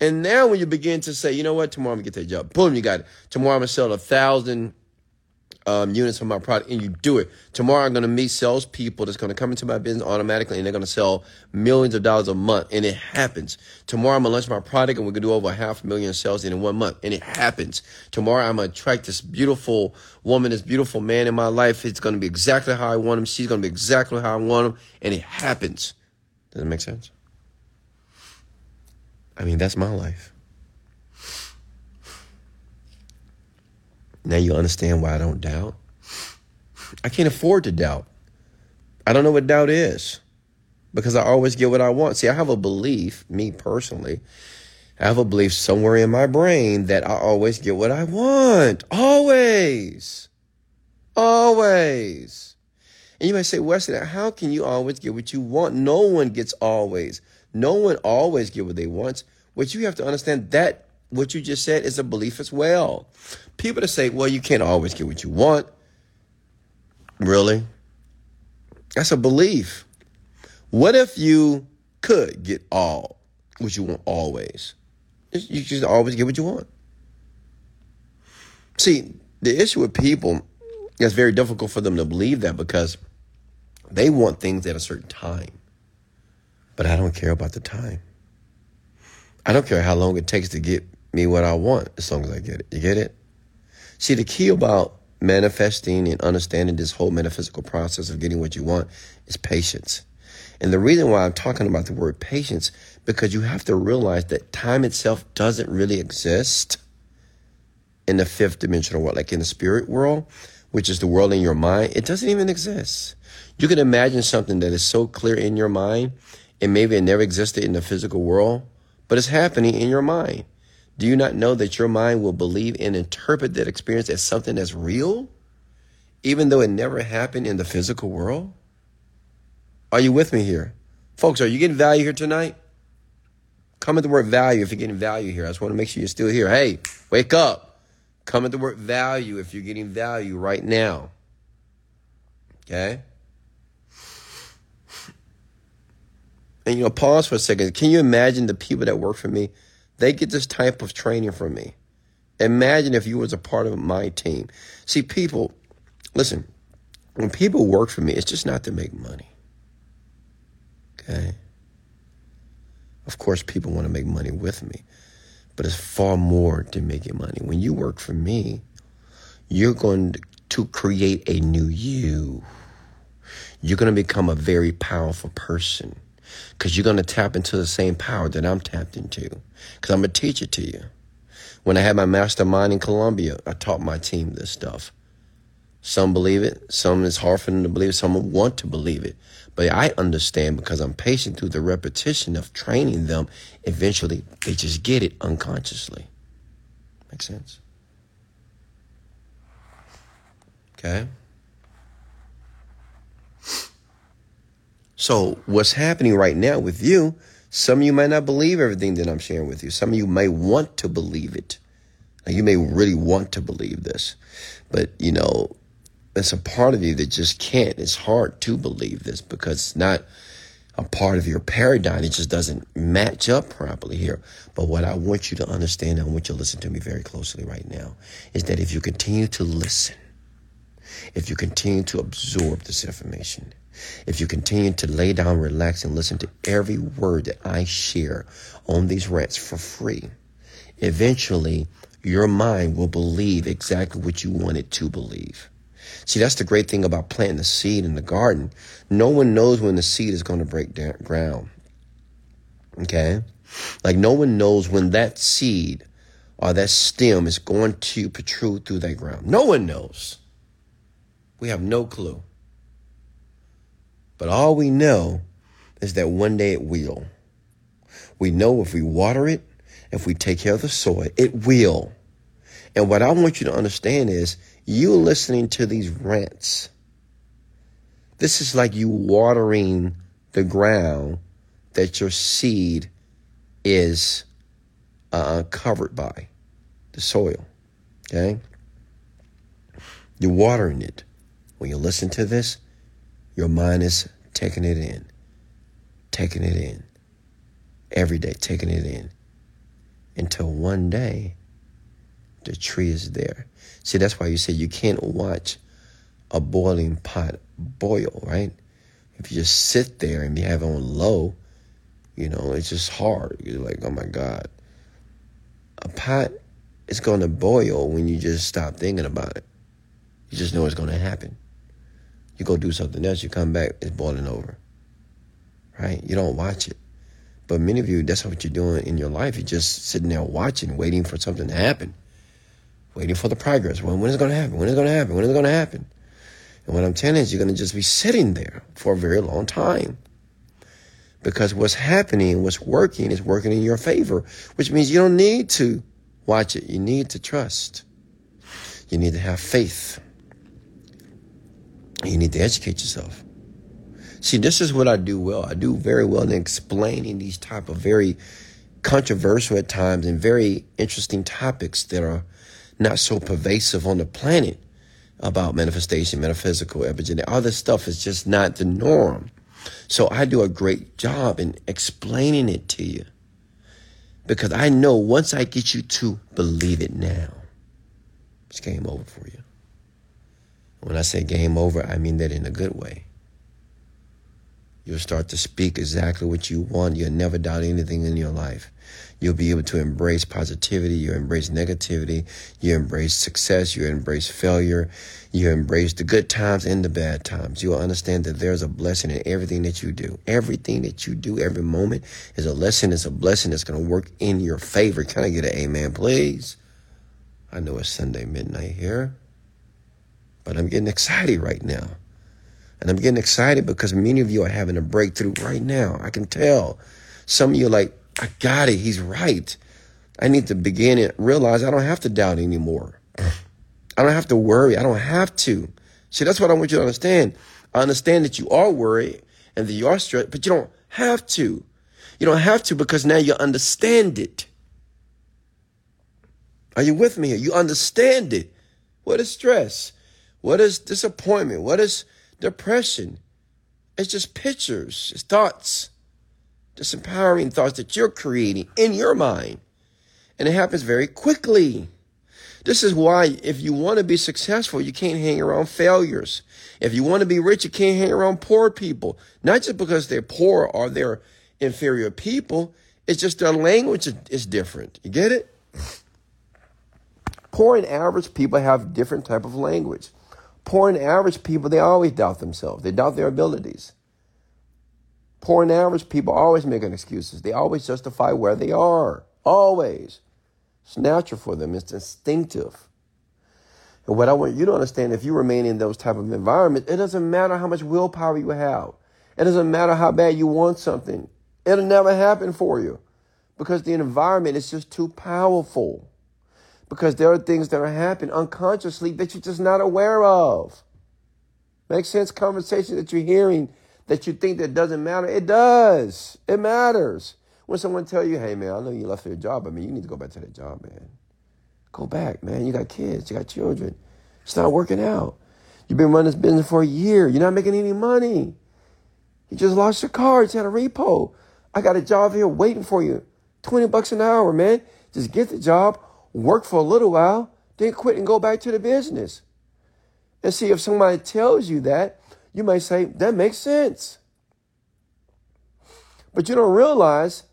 And now when you begin to say, you know what, tomorrow I'm gonna get that job. Boom, you got it. Tomorrow I'm gonna sell a thousand um, units of my product and you do it. Tomorrow I'm going to meet salespeople that's going to come into my business automatically and they're going to sell millions of dollars a month. And it happens. Tomorrow I'm going to launch my product and we're going to do over half a million sales in one month. And it happens. Tomorrow I'm going to attract this beautiful woman, this beautiful man in my life. It's going to be exactly how I want him. She's going to be exactly how I want him. And it happens. Does it make sense? I mean, that's my life. Now you understand why I don't doubt. I can't afford to doubt. I don't know what doubt is because I always get what I want. See, I have a belief, me personally, I have a belief somewhere in my brain that I always get what I want. Always. Always. And you might say, Wesley, how can you always get what you want? No one gets always. No one always get what they want. What you have to understand that what you just said is a belief as well. People that say, well, you can't always get what you want. Really? That's a belief. What if you could get all what you want always? You just always get what you want. See, the issue with people, it's very difficult for them to believe that because they want things at a certain time. But I don't care about the time. I don't care how long it takes to get me what I want as long as I get it. You get it? See, the key about manifesting and understanding this whole metaphysical process of getting what you want is patience. And the reason why I'm talking about the word patience, because you have to realize that time itself doesn't really exist in the fifth dimensional world, like in the spirit world, which is the world in your mind. It doesn't even exist. You can imagine something that is so clear in your mind, and maybe it never existed in the physical world, but it's happening in your mind. Do you not know that your mind will believe and interpret that experience as something that's real, even though it never happened in the physical world? Are you with me here? Folks, are you getting value here tonight? Come at the word value if you're getting value here. I just want to make sure you're still here. Hey, wake up. Come at the word value if you're getting value right now. Okay? And you know, pause for a second. Can you imagine the people that work for me? They get this type of training from me. Imagine if you was a part of my team. See, people, listen, when people work for me, it's just not to make money. Okay? Of course, people want to make money with me, but it's far more than making money. When you work for me, you're going to create a new you. You're going to become a very powerful person because you're going to tap into the same power that I'm tapped into because I'm going to teach it to you. When I had my mastermind in Colombia, I taught my team this stuff. Some believe it, some it's hard for them to believe some want to believe it. But I understand because I'm patient through the repetition of training them, eventually they just get it unconsciously. Make sense? Okay? So, what's happening right now with you, some of you might not believe everything that I'm sharing with you. Some of you may want to believe it. you may really want to believe this. But, you know, there's a part of you that just can't. It's hard to believe this because it's not a part of your paradigm. It just doesn't match up properly here. But what I want you to understand, and I want you to listen to me very closely right now, is that if you continue to listen, if you continue to absorb this information, if you continue to lay down, relax, and listen to every word that I share on these rants for free, eventually your mind will believe exactly what you want it to believe. See, that's the great thing about planting the seed in the garden. No one knows when the seed is going to break down ground. Okay? Like no one knows when that seed or that stem is going to protrude through that ground. No one knows. We have no clue. But all we know is that one day it will. We know if we water it, if we take care of the soil, it will. And what I want you to understand is you listening to these rants. This is like you watering the ground that your seed is uh, covered by, the soil. Okay? You're watering it. When you listen to this, your mind is taking it in, taking it in, every day, taking it in, until one day The tree is there. See, that's why you say you can't watch a boiling pot boil, right? If you just sit there and you have it on low, you know, it's just hard. You're like, oh my God. A pot is going to boil when you just stop thinking about it. You just know it's going to happen. You go do something else, you come back, it's boiling over. Right? You don't watch it. But many of you, that's what you're doing in your life. You're just sitting there watching, waiting for something to happen, waiting for the progress. When, when is it going to happen? When is it going to happen? When is it going to happen? And what I'm telling you is you're going to just be sitting there for a very long time. Because what's happening, what's working, is working in your favor, which means you don't need to watch it. You need to trust. You need to have faith. You need to educate yourself. See, this is what I do well. I do very well in explaining these type of very controversial at times and very interesting topics that are not so pervasive on the planet about manifestation, metaphysical, epigenetic. All this stuff is just not the norm. So I do a great job in explaining it to you because I know once I get you to believe it now, it's game over for you. When I say game over, I mean that in a good way. You'll start to speak exactly what you want. You'll never doubt anything in your life. You'll be able to embrace positivity. You embrace negativity. You embrace success. You embrace failure. You embrace the good times and the bad times. You'll understand that there's a blessing in everything that you do. Everything that you do, every moment is a lesson. It's a blessing that's going to work in your favor. Can I get an amen, please? I know it's Sunday midnight here. But I'm getting excited right now. And I'm getting excited because many of you are having a breakthrough right now. I can tell. Some of you are like, I got it. He's right. I need to begin and realize I don't have to doubt anymore. I don't have to worry. I don't have to. See, that's what I want you to understand. I understand that you are worried and that you are stressed, but you don't have to. You don't have to because now you understand it. Are you with me here? You understand it. What is stress? What is disappointment? What is depression? It's just pictures, it's thoughts, disempowering thoughts that you're creating in your mind. And it happens very quickly. This is why, if you want to be successful, you can't hang around failures. If you want to be rich, you can't hang around poor people. Not just because they're poor or they're inferior people, it's just their language is different. You get it? Poor and average people have different type of language. Poor and average people, they always doubt themselves. They doubt their abilities. Poor and average people always making excuses. They always justify where they are. Always. It's natural for them. It's instinctive. And what I want you to understand, if you remain in those type of environments, it doesn't matter how much willpower you have. It doesn't matter how bad you want something. It'll never happen for you because the environment is just too powerful because there are things that are happening unconsciously that you're just not aware of. Makes sense? Conversation that you're hearing that you think that doesn't matter. It does. It matters. When someone tell you, hey man, I know you left your job. I mean, you need to go back to that job, man. Go back, man. You got kids, you got children. It's not working out. You've been running this business for a year. You're not making any money. You just lost your car. It's at a repo. I got a job here waiting for you. 20 bucks an hour, man. Just get the job work for a little while, then quit and go back to the business. And see, if somebody tells you that, you might say, that makes sense. But you don't realize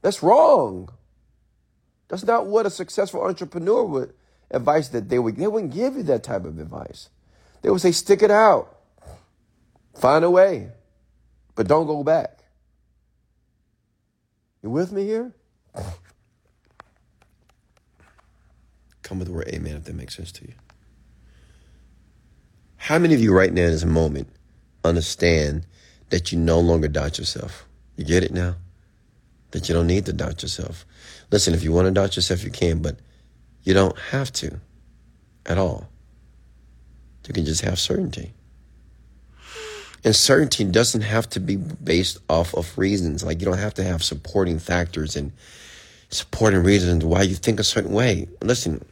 that's wrong. That's not what a successful entrepreneur would advice that they would they wouldn't give you that type of advice. They would say, stick it out. Find a way. But don't go back. You with me here? Come with the word amen if that makes sense to you. How many of you right now in this moment understand that you no longer doubt yourself? You get it now? That you don't need to doubt yourself. Listen, if you want to doubt yourself, you can, but you don't have to at all. You can just have certainty. And certainty doesn't have to be based off of reasons. Like you don't have to have supporting factors and supporting reasons why you think a certain way. Listen,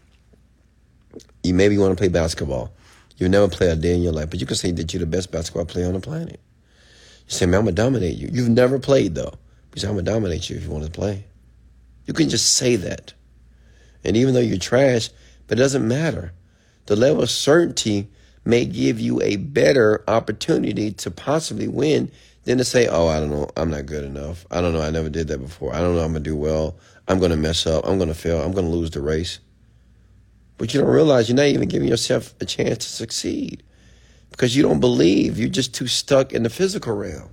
you maybe want to play basketball. You never play a day in your life, but you can say that you're the best basketball player on the planet. You say, man, I'm going to dominate you. You've never played, though. You say, I'm going to dominate you if you want to play. You can just say that. And even though you're trash, But it doesn't matter. The level of certainty may give you a better opportunity to possibly win than to say, oh, I don't know, I'm not good enough. I don't know, I never did that before. I don't know, I'm going to do well. I'm going to mess up. I'm going to fail. I'm going to lose the race. But you don't realize you're not even giving yourself a chance to succeed because you don't believe. You're just too stuck in the physical realm.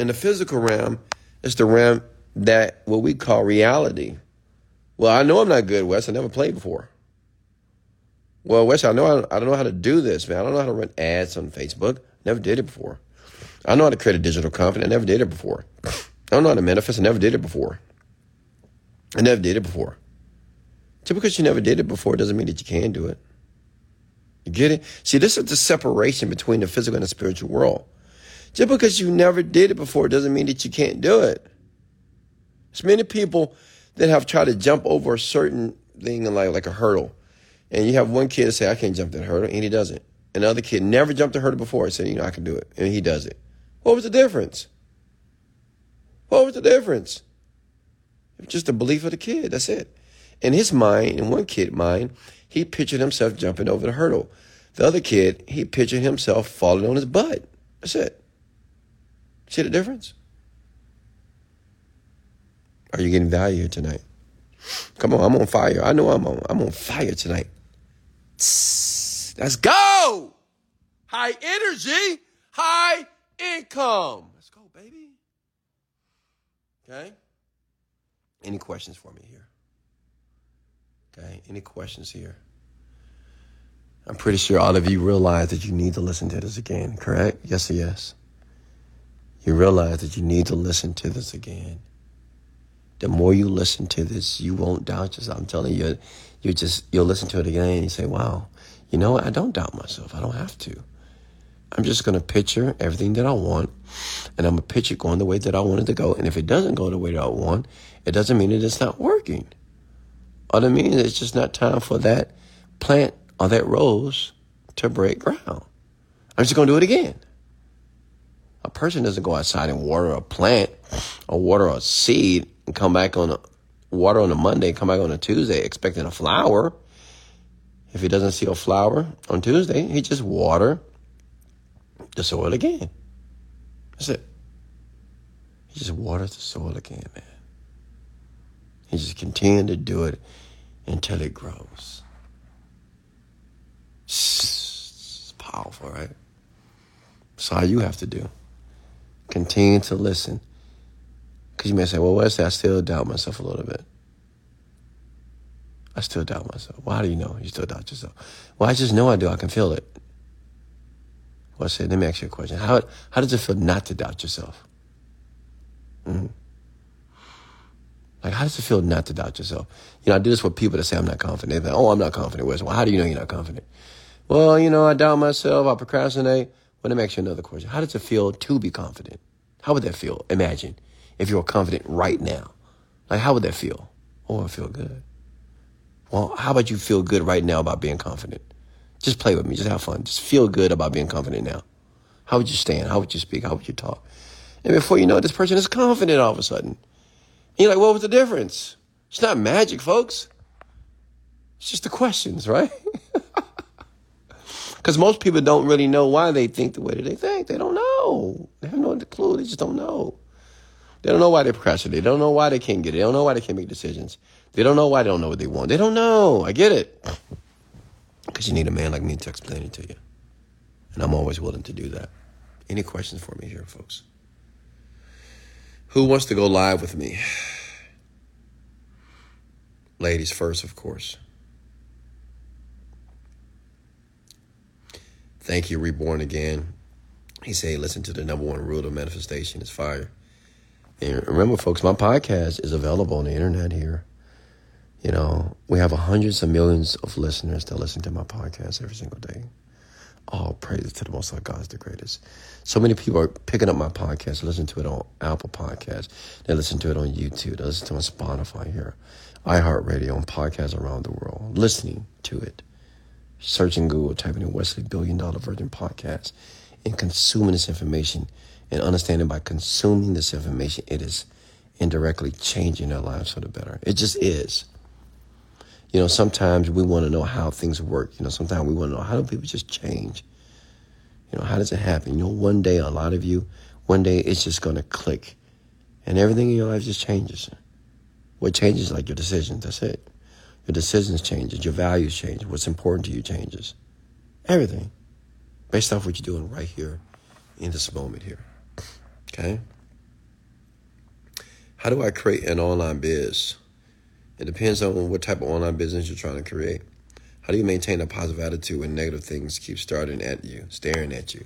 In the physical realm, it's the realm that what we call reality. Well, I know I'm not good, Wes. I never played before. Well, Wes, I know I, I don't know how to do this, man. I don't know how to run ads on Facebook. Never did it before. I know how to create a digital company. I never did it before. I don't know how to manifest. I never did it before. I never did it before. Just because you never did it before doesn't mean that you can do it. You get it? See, this is the separation between the physical and the spiritual world. Just because you never did it before doesn't mean that you can't do it. There's many people that have tried to jump over a certain thing in life, like a hurdle. And you have one kid say, I can't jump that hurdle, and he doesn't. Another kid never jumped a hurdle before and said, you know, I can do it, and he does it. What was the difference? What was the difference? It was Just the belief of the kid. That's it. In his mind, in one kid's mind, he pictured himself jumping over the hurdle. The other kid, he pictured himself falling on his butt. That's it. See the difference? Are you getting value tonight? Come on, I'm on fire. I know I'm on. I'm on fire tonight. Let's go. High energy, high income. Let's go, baby. Okay. Any questions for me here? Okay. Any questions here? I'm pretty sure all of you realize that you need to listen to this again, correct? Yes or yes? You realize that you need to listen to this again. The more you listen to this, you won't doubt yourself. I'm telling you, you just you'll listen to it again and you say, "Wow, you know what? I don't doubt myself. I don't have to. I'm just going to picture everything that I want, and I'm going to picture going the way that I want it to go. And if it doesn't go the way that I want, it doesn't mean that it's not working. All it means it's just not time for that plant or that rose to break ground. I'm just going to do it again. A person doesn't go outside and water a plant or water a seed and come back on a water on a Monday, come back on a Tuesday expecting a flower. If he doesn't see a flower on Tuesday, he just water the soil again. That's it. He just waters the soil again, man. He just continue to do it until it grows. It's powerful, right? That's all you have to do. Continue to listen. Because you may say, well, Wesley, I still doubt myself a little bit. I still doubt myself. Why do you know you still doubt yourself? Well, I just know I do. I can feel it. Well, I let me ask you a question. How, how does it feel not to doubt yourself? Mm-hmm. Like, how does it feel not to doubt yourself? You know, I do this with people that say I'm not confident. Say, oh, I'm not confident. Well, how do you know you're not confident? Well, you know, I doubt myself. I procrastinate. Well, let me ask you another question. How does it feel to be confident? How would that feel? Imagine if you were confident right now. Like, how would that feel? Oh, I feel good. Well, how about you feel good right now about being confident? Just play with me. Just have fun. Just feel good about being confident now. How would you stand? How would you speak? How would you talk? And before you know it, this person is confident all of a sudden. You're like, what was the difference? It's not magic, folks. It's just the questions, right? Because most people don't really know why they think the way that they think. They don't know. They have no clue. They just don't know. They don't know why they procrastinate. They don't know why they can't get it. They don't know why they can't make decisions. They don't know why they don't know what they want. They don't know. I get it. Because you need a man like me to explain it to you. And I'm always willing to do that. Any questions for me here, folks? Who wants to go live with me? Ladies first, of course. Thank you, Reborn Again. He said, listen to the number one rule of manifestation is fire. And remember, folks, my podcast is available on the internet here. You know, we have hundreds of millions of listeners that listen to my podcast every single day. All praise to the Most High God is the greatest. So many people are picking up my podcast, listen to it on Apple Podcasts. They listen to it on YouTube. They listen to it on Spotify here, iHeartRadio, and podcasts around the world. Listening to it. Searching Google, typing in Wesley Billion Dollar Virgin Podcast, and consuming this information and understanding by consuming this information, it is indirectly changing their lives for the better. It just is. You know, sometimes we want to know how things work. You know, sometimes we want to know how do people just change? You know, how does it happen? You know, one day, a lot of you, one day it's just going to click and everything in your life just changes. What changes like your decisions, that's it. Your decisions changes, your values change, what's important to you changes. Everything. Based off what you're doing right here in this moment here. Okay? How do I create an online biz? It depends on what type of online business you're trying to create. How do you maintain a positive attitude when negative things keep starting at you, staring at you?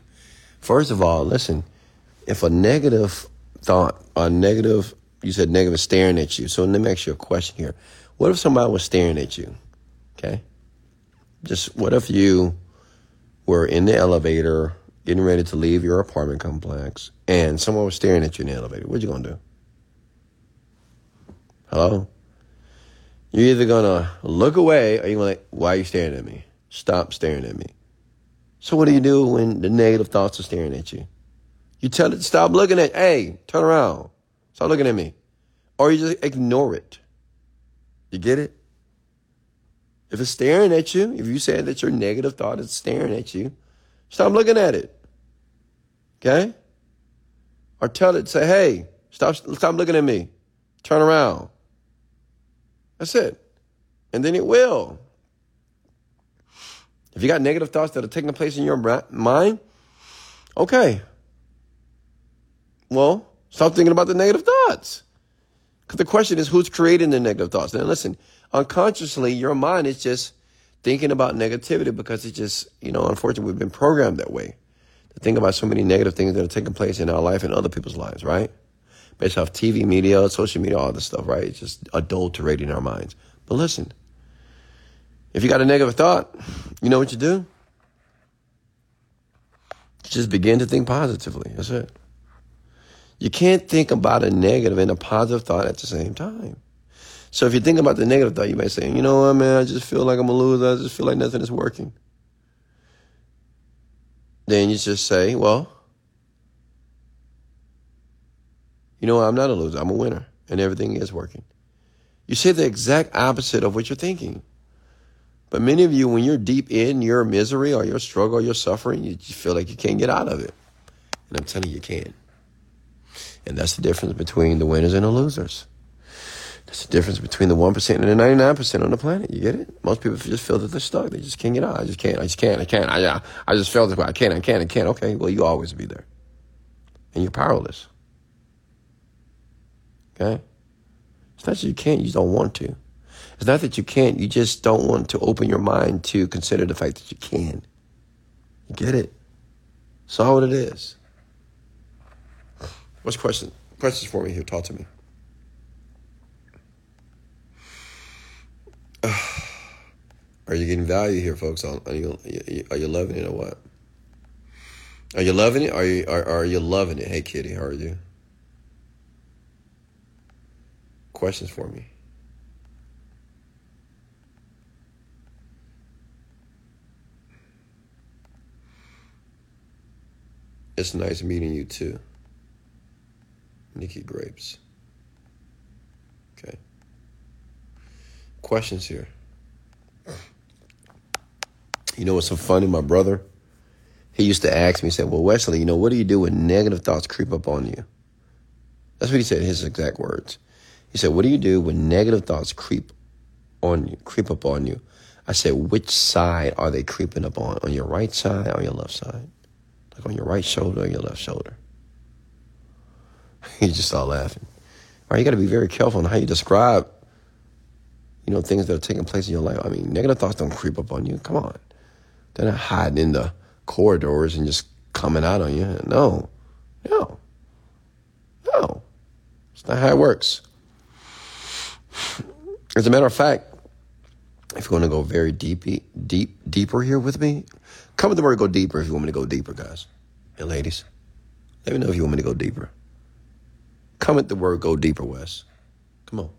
First of all, listen, if a negative thought, a negative, you said negative staring at you. So let me ask you a question here. What if somebody was staring at you? Okay. Just what if you were in the elevator getting ready to leave your apartment complex and someone was staring at you in the elevator? What you gonna do? Hello? You're either gonna look away or you're gonna like, why are you staring at me? Stop staring at me. So what do you do when the negative thoughts are staring at you? You tell it to stop looking at, hey, turn around. Stop looking at me. Or you just ignore it. You get it? If it's staring at you, if you say that your negative thought is staring at you, stop looking at it. Okay? Or tell it, say, hey, stop, stop looking at me. Turn around. That's it. And then it will. If you got negative thoughts that are taking place in your mind, okay. Well, stop thinking about the negative thoughts. Because the question is, who's creating the negative thoughts? Now, listen, unconsciously, your mind is just thinking about negativity because it's just, you know, unfortunately, we've been programmed that way to think about so many negative things that are taking place in our life and other people's lives, right? Based off TV media, social media, all this stuff, right? It's just adulterating our minds. But listen, if you got a negative thought, you know what you do? Just begin to think positively. That's it. You can't think about a negative and a positive thought at the same time. So if you think about the negative thought, you might say, you know what, man, I just feel like I'm a loser. I just feel like nothing is working. Then you just say, well, you know, I'm not a loser. I'm a winner and everything is working. You say the exact opposite of what you're thinking. But many of you, when you're deep in your misery or your struggle or your suffering, you feel like you can't get out of it. And I'm telling you, you can. And that's the difference between the winners and the losers. That's the difference between the 1% and the 99% on the planet. You get it? Most people just feel that they're stuck. They just can't get out. I just can't. I just can't. I can't. I, I just feel way. I can't. I can't. I can't. Okay. Well, you always be there. And you're powerless. Okay? It's not that you can't. You don't want to. It's not that you can't. You just don't want to open your mind to consider the fact that you can. You get it? It's all what it is. What's question? Questions for me here. Talk to me. Are you getting value here, folks? Are you are you loving it or what? Are you loving it? Are you are, are you loving it? Hey, Kitty, how are you? Questions for me. It's nice meeting you too. Nikki Grapes. Okay. Questions here. You know what's so funny? My brother, he used to ask me, he said, Well, Wesley, you know, what do you do when negative thoughts creep up on you? That's what he said, his exact words. He said, What do you do when negative thoughts creep on you, creep up on you? I said, Which side are they creeping up on? On your right side or your left side? Like on your right shoulder or your left shoulder? he just started laughing. All right, you got to be very careful on how you describe, you know, things that are taking place in your life. I mean, negative thoughts don't creep up on you. Come on, they're not hiding in the corridors and just coming out on you. No, no, no. It's not how it works. As a matter of fact, if you're going to go very deep, deep, deeper here with me, the word go deeper if you want me to go deeper, guys and ladies. Let me know if you want me to go deeper. Comment the word go deeper, Wes. Come on.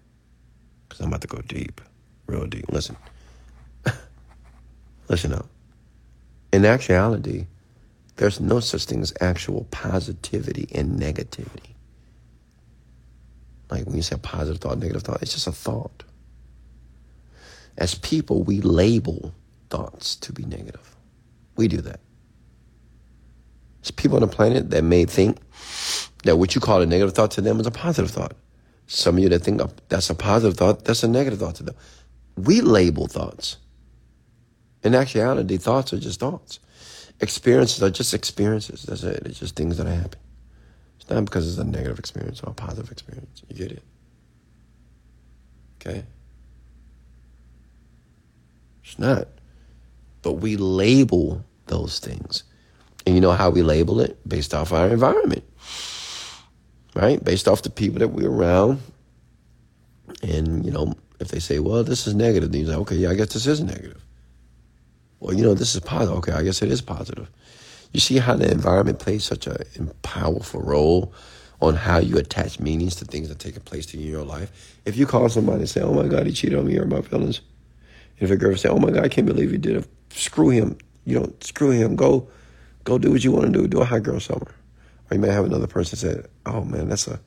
Because I'm about to go deep, real deep. Listen. Listen up. In actuality, there's no such thing as actual positivity and negativity. Like when you say a positive thought, negative thought, it's just a thought. As people, we label thoughts to be negative. We do that. There's people on the planet that may think that what you call a negative thought to them is a positive thought. Some of you that think that's a positive thought, that's a negative thought to them. We label thoughts. In actuality, thoughts are just thoughts. Experiences are just experiences. That's it. It's just things that happen. Not because it's a negative experience or a positive experience. You get it? Okay? It's not. But we label those things. And you know how we label it? Based off our environment. Right? Based off the people that we're around. And, you know, if they say, well, this is negative, then you say, okay, yeah, I guess this is negative. Well, you know, this is positive. Okay, I guess it is positive. You see how the environment plays such a powerful role on how you attach meanings to things that take place in your life. If you call somebody and say, "Oh my God, he cheated on me," or my feelings. and If a girl say, "Oh my God, I can't believe he did it," screw him. You know, screw him. Go, go do what you want to do. Do a hot girl summer. Or you may have another person say, "Oh man, that's a,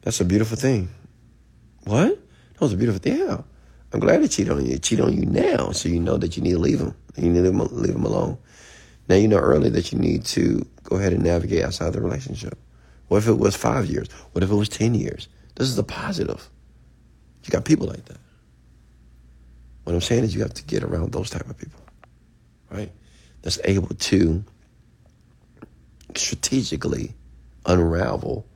that's a beautiful thing." What? That was a beautiful thing. Yeah. I'm glad he cheated on you. He cheated on you now, so you know that you need to leave him. You need to leave him alone. Now you know early that you need to go ahead and navigate outside the relationship. What if it was five years? What if it was 10 years? This is a positive. You got people like that. What I'm saying is you have to get around those type of people, right? That's able to strategically unravel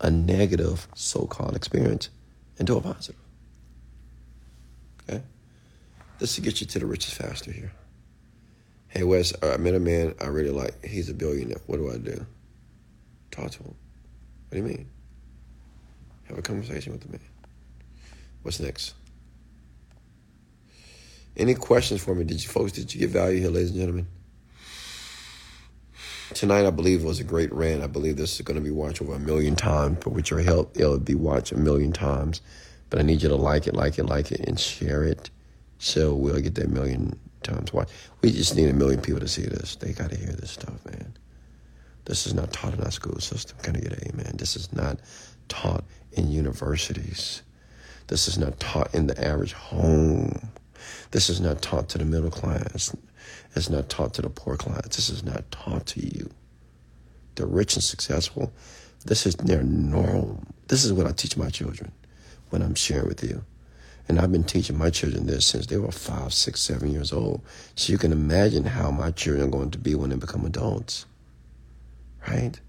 a negative so-called experience into a positive. Okay? This to get you to the riches faster here. Hey, Wes, uh, I met a man I really like. He's a billionaire. What do I do? Talk to him. What do you mean? Have a conversation with the man. What's next? Any questions for me? Did you folks, did you get value here, ladies and gentlemen? Tonight, I believe, was a great rant. I believe this is going to be watched over a million times, but with your help, it'll be watched a million times. But I need you to like it, like it, like it, and share it so we'll get that million times why. We just need a million people to see this. They got to hear this stuff, man. This is not taught in our school system. Can I get an amen? This is not taught in universities. This is not taught in the average home. This is not taught to the middle class. It's not taught to the poor class. This is not taught to you. The rich and successful, this is their norm. This is what I teach my children when I'm sharing with you. And I've been teaching my children this since they were five, six, seven years old. So you can imagine how my children are going to be when they become adults. Right?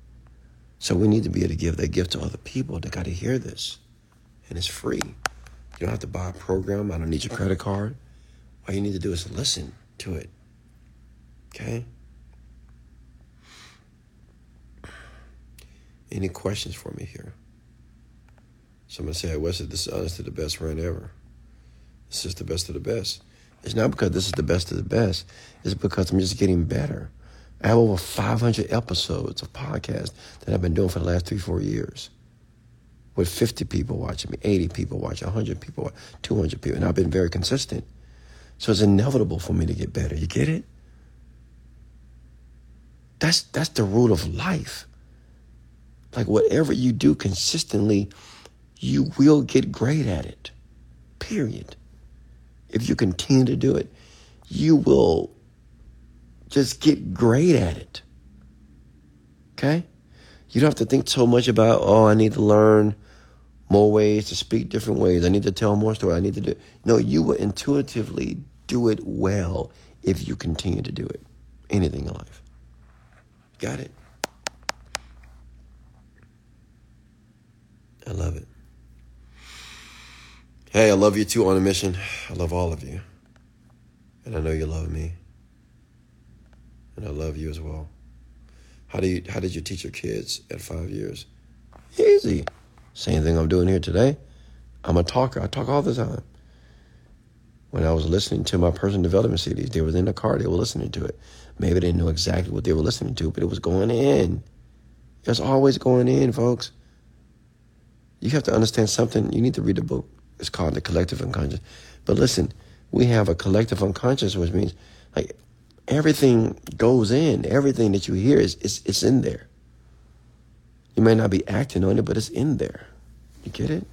So we need to be able to give that gift to other people. They got to hear this. And it's free. You don't have to buy a program. I don't need your credit card. All you need to do is listen to it. Okay? Any questions for me here? Someone said, Wesley, this is honestly the best run ever. This is the best of the best. It's not because this is the best of the best. It's because I'm just getting better. I have over 500 episodes of podcasts that I've been doing for the last three, four years. With 50 people watching me, 80 people watching, 100 people, 200 people. And I've been very consistent. So it's inevitable for me to get better. You get it? That's, that's the rule of life. Like whatever you do consistently, you will get great at it. Period if you continue to do it, you will just get great at it. Okay? You don't have to think so much about, oh, I need to learn more ways to speak different ways. I need to tell more stories. I need to do. No, you will intuitively do it well if you continue to do it. Anything in life. Got it? I love it. Hey, I love you too on a mission. I love all of you. And I know you love me. And I love you as well. How do you how did you teach your kids at five years? Easy. Same thing I'm doing here today. I'm a talker. I talk all the time. When I was listening to my personal development CDs, they were in the car, they were listening to it. Maybe they didn't know exactly what they were listening to, but it was going in. It's always going in, folks. You have to understand something. You need to read the book it's called the collective unconscious. But listen, we have a collective unconscious, which means like everything goes in. Everything that you hear is it's, it's in there. You may not be acting on it, but it's in there. You get it?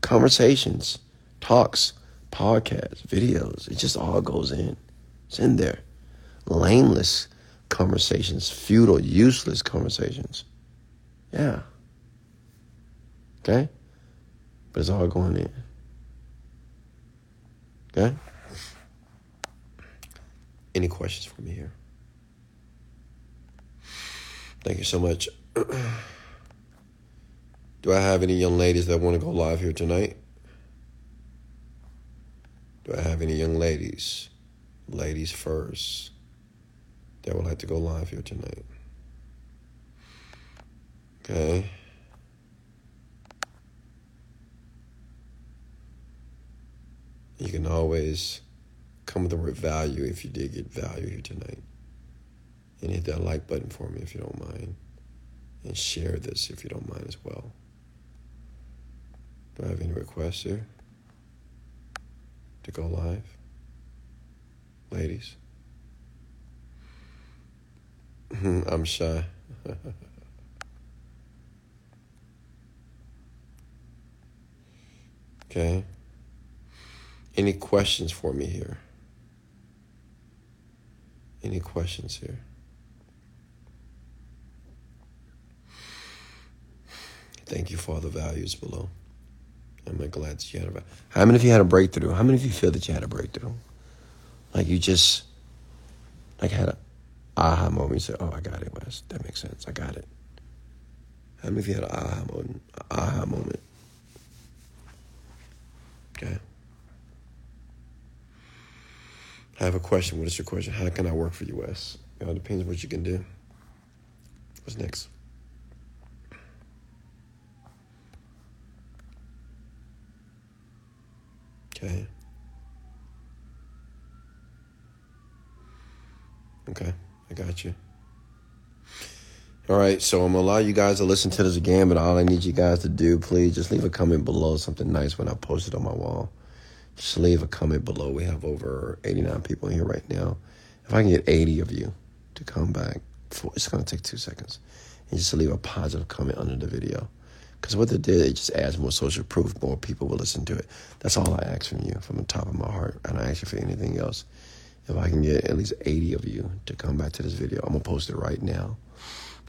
Conversations, talks, podcasts, videos. It just all goes in. It's in there. Lameless conversations, futile, useless conversations. Yeah. Okay? But it's all going in. Okay? Any questions for me here? Thank you so much. Do I have any young ladies that want to go live here tonight? Do I have any young ladies, ladies first, that would like to go live here tonight? Okay. You can always come with the word value if you did get value here tonight. And hit that like button for me if you don't mind. And share this if you don't mind as well. Do I have any requests here? to go live? Ladies? I'm shy. okay. Any questions for me here? Any questions here? Thank you for all the values below. Am I glad that you had a How many of you had a breakthrough? How many of you feel that you had a breakthrough? Like you just like had a aha moment. You said, "Oh, I got it, Wes. That makes sense. I got it." How many of you had an aha moment? Aha moment. Okay. I have a question. What is your question? How can I work for you, Wes? You know, it depends on what you can do. What's next? Okay. Okay, I got you. All right, so I'm gonna allow you guys to listen to this again, but all I need you guys to do, please, just leave a comment below, something nice when I post it on my wall. Just leave a comment below. We have over 89 people in here right now. If I can get 80 of you to come back, for, it's gonna take two seconds, and just leave a positive comment under the video. Because what they did, it just adds more social proof. More people will listen to it. That's all I ask from you from the top of my heart. And I ask you for anything else. If I can get at least 80 of you to come back to this video, I'm going to post it right now.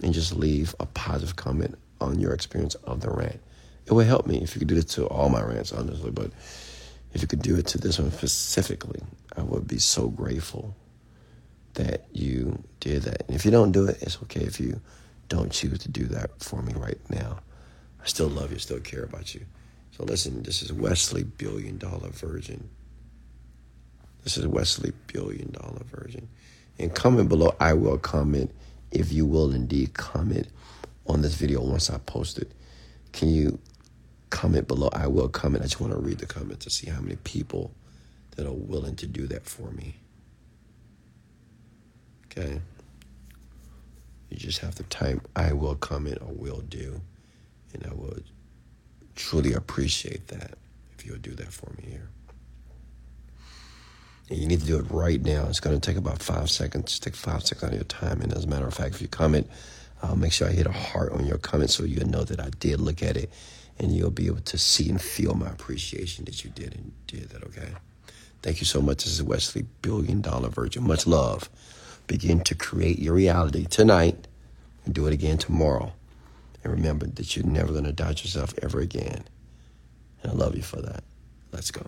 And just leave a positive comment on your experience of the rant. It would help me if you could do it to all my rants, honestly. But if you could do it to this one specifically, I would be so grateful that you did that. And if you don't do it, it's okay if you don't choose to do that for me right now. I still love you, still care about you. So listen, this is Wesley Billion Dollar Virgin. This is Wesley Billion Dollar Virgin. And comment below, I will comment if you will indeed comment on this video once I post it. Can you comment below? I will comment. I just want to read the comment to see how many people that are willing to do that for me. Okay. You just have to type I will comment or will do. And I will truly appreciate that if you would do that for me here. And you need to do it right now. It's going to take about five seconds. Take five seconds out of your time. And as a matter of fact, if you comment, I'll make sure I hit a heart on your comment so you know that I did look at it and you'll be able to see and feel my appreciation that you did and did that, okay? Thank you so much. This is Wesley, Billion Dollar Virgin. Much love. Begin to create your reality tonight and do it again tomorrow. And remember that you're never going to doubt yourself ever again. And I love you for that. Let's go.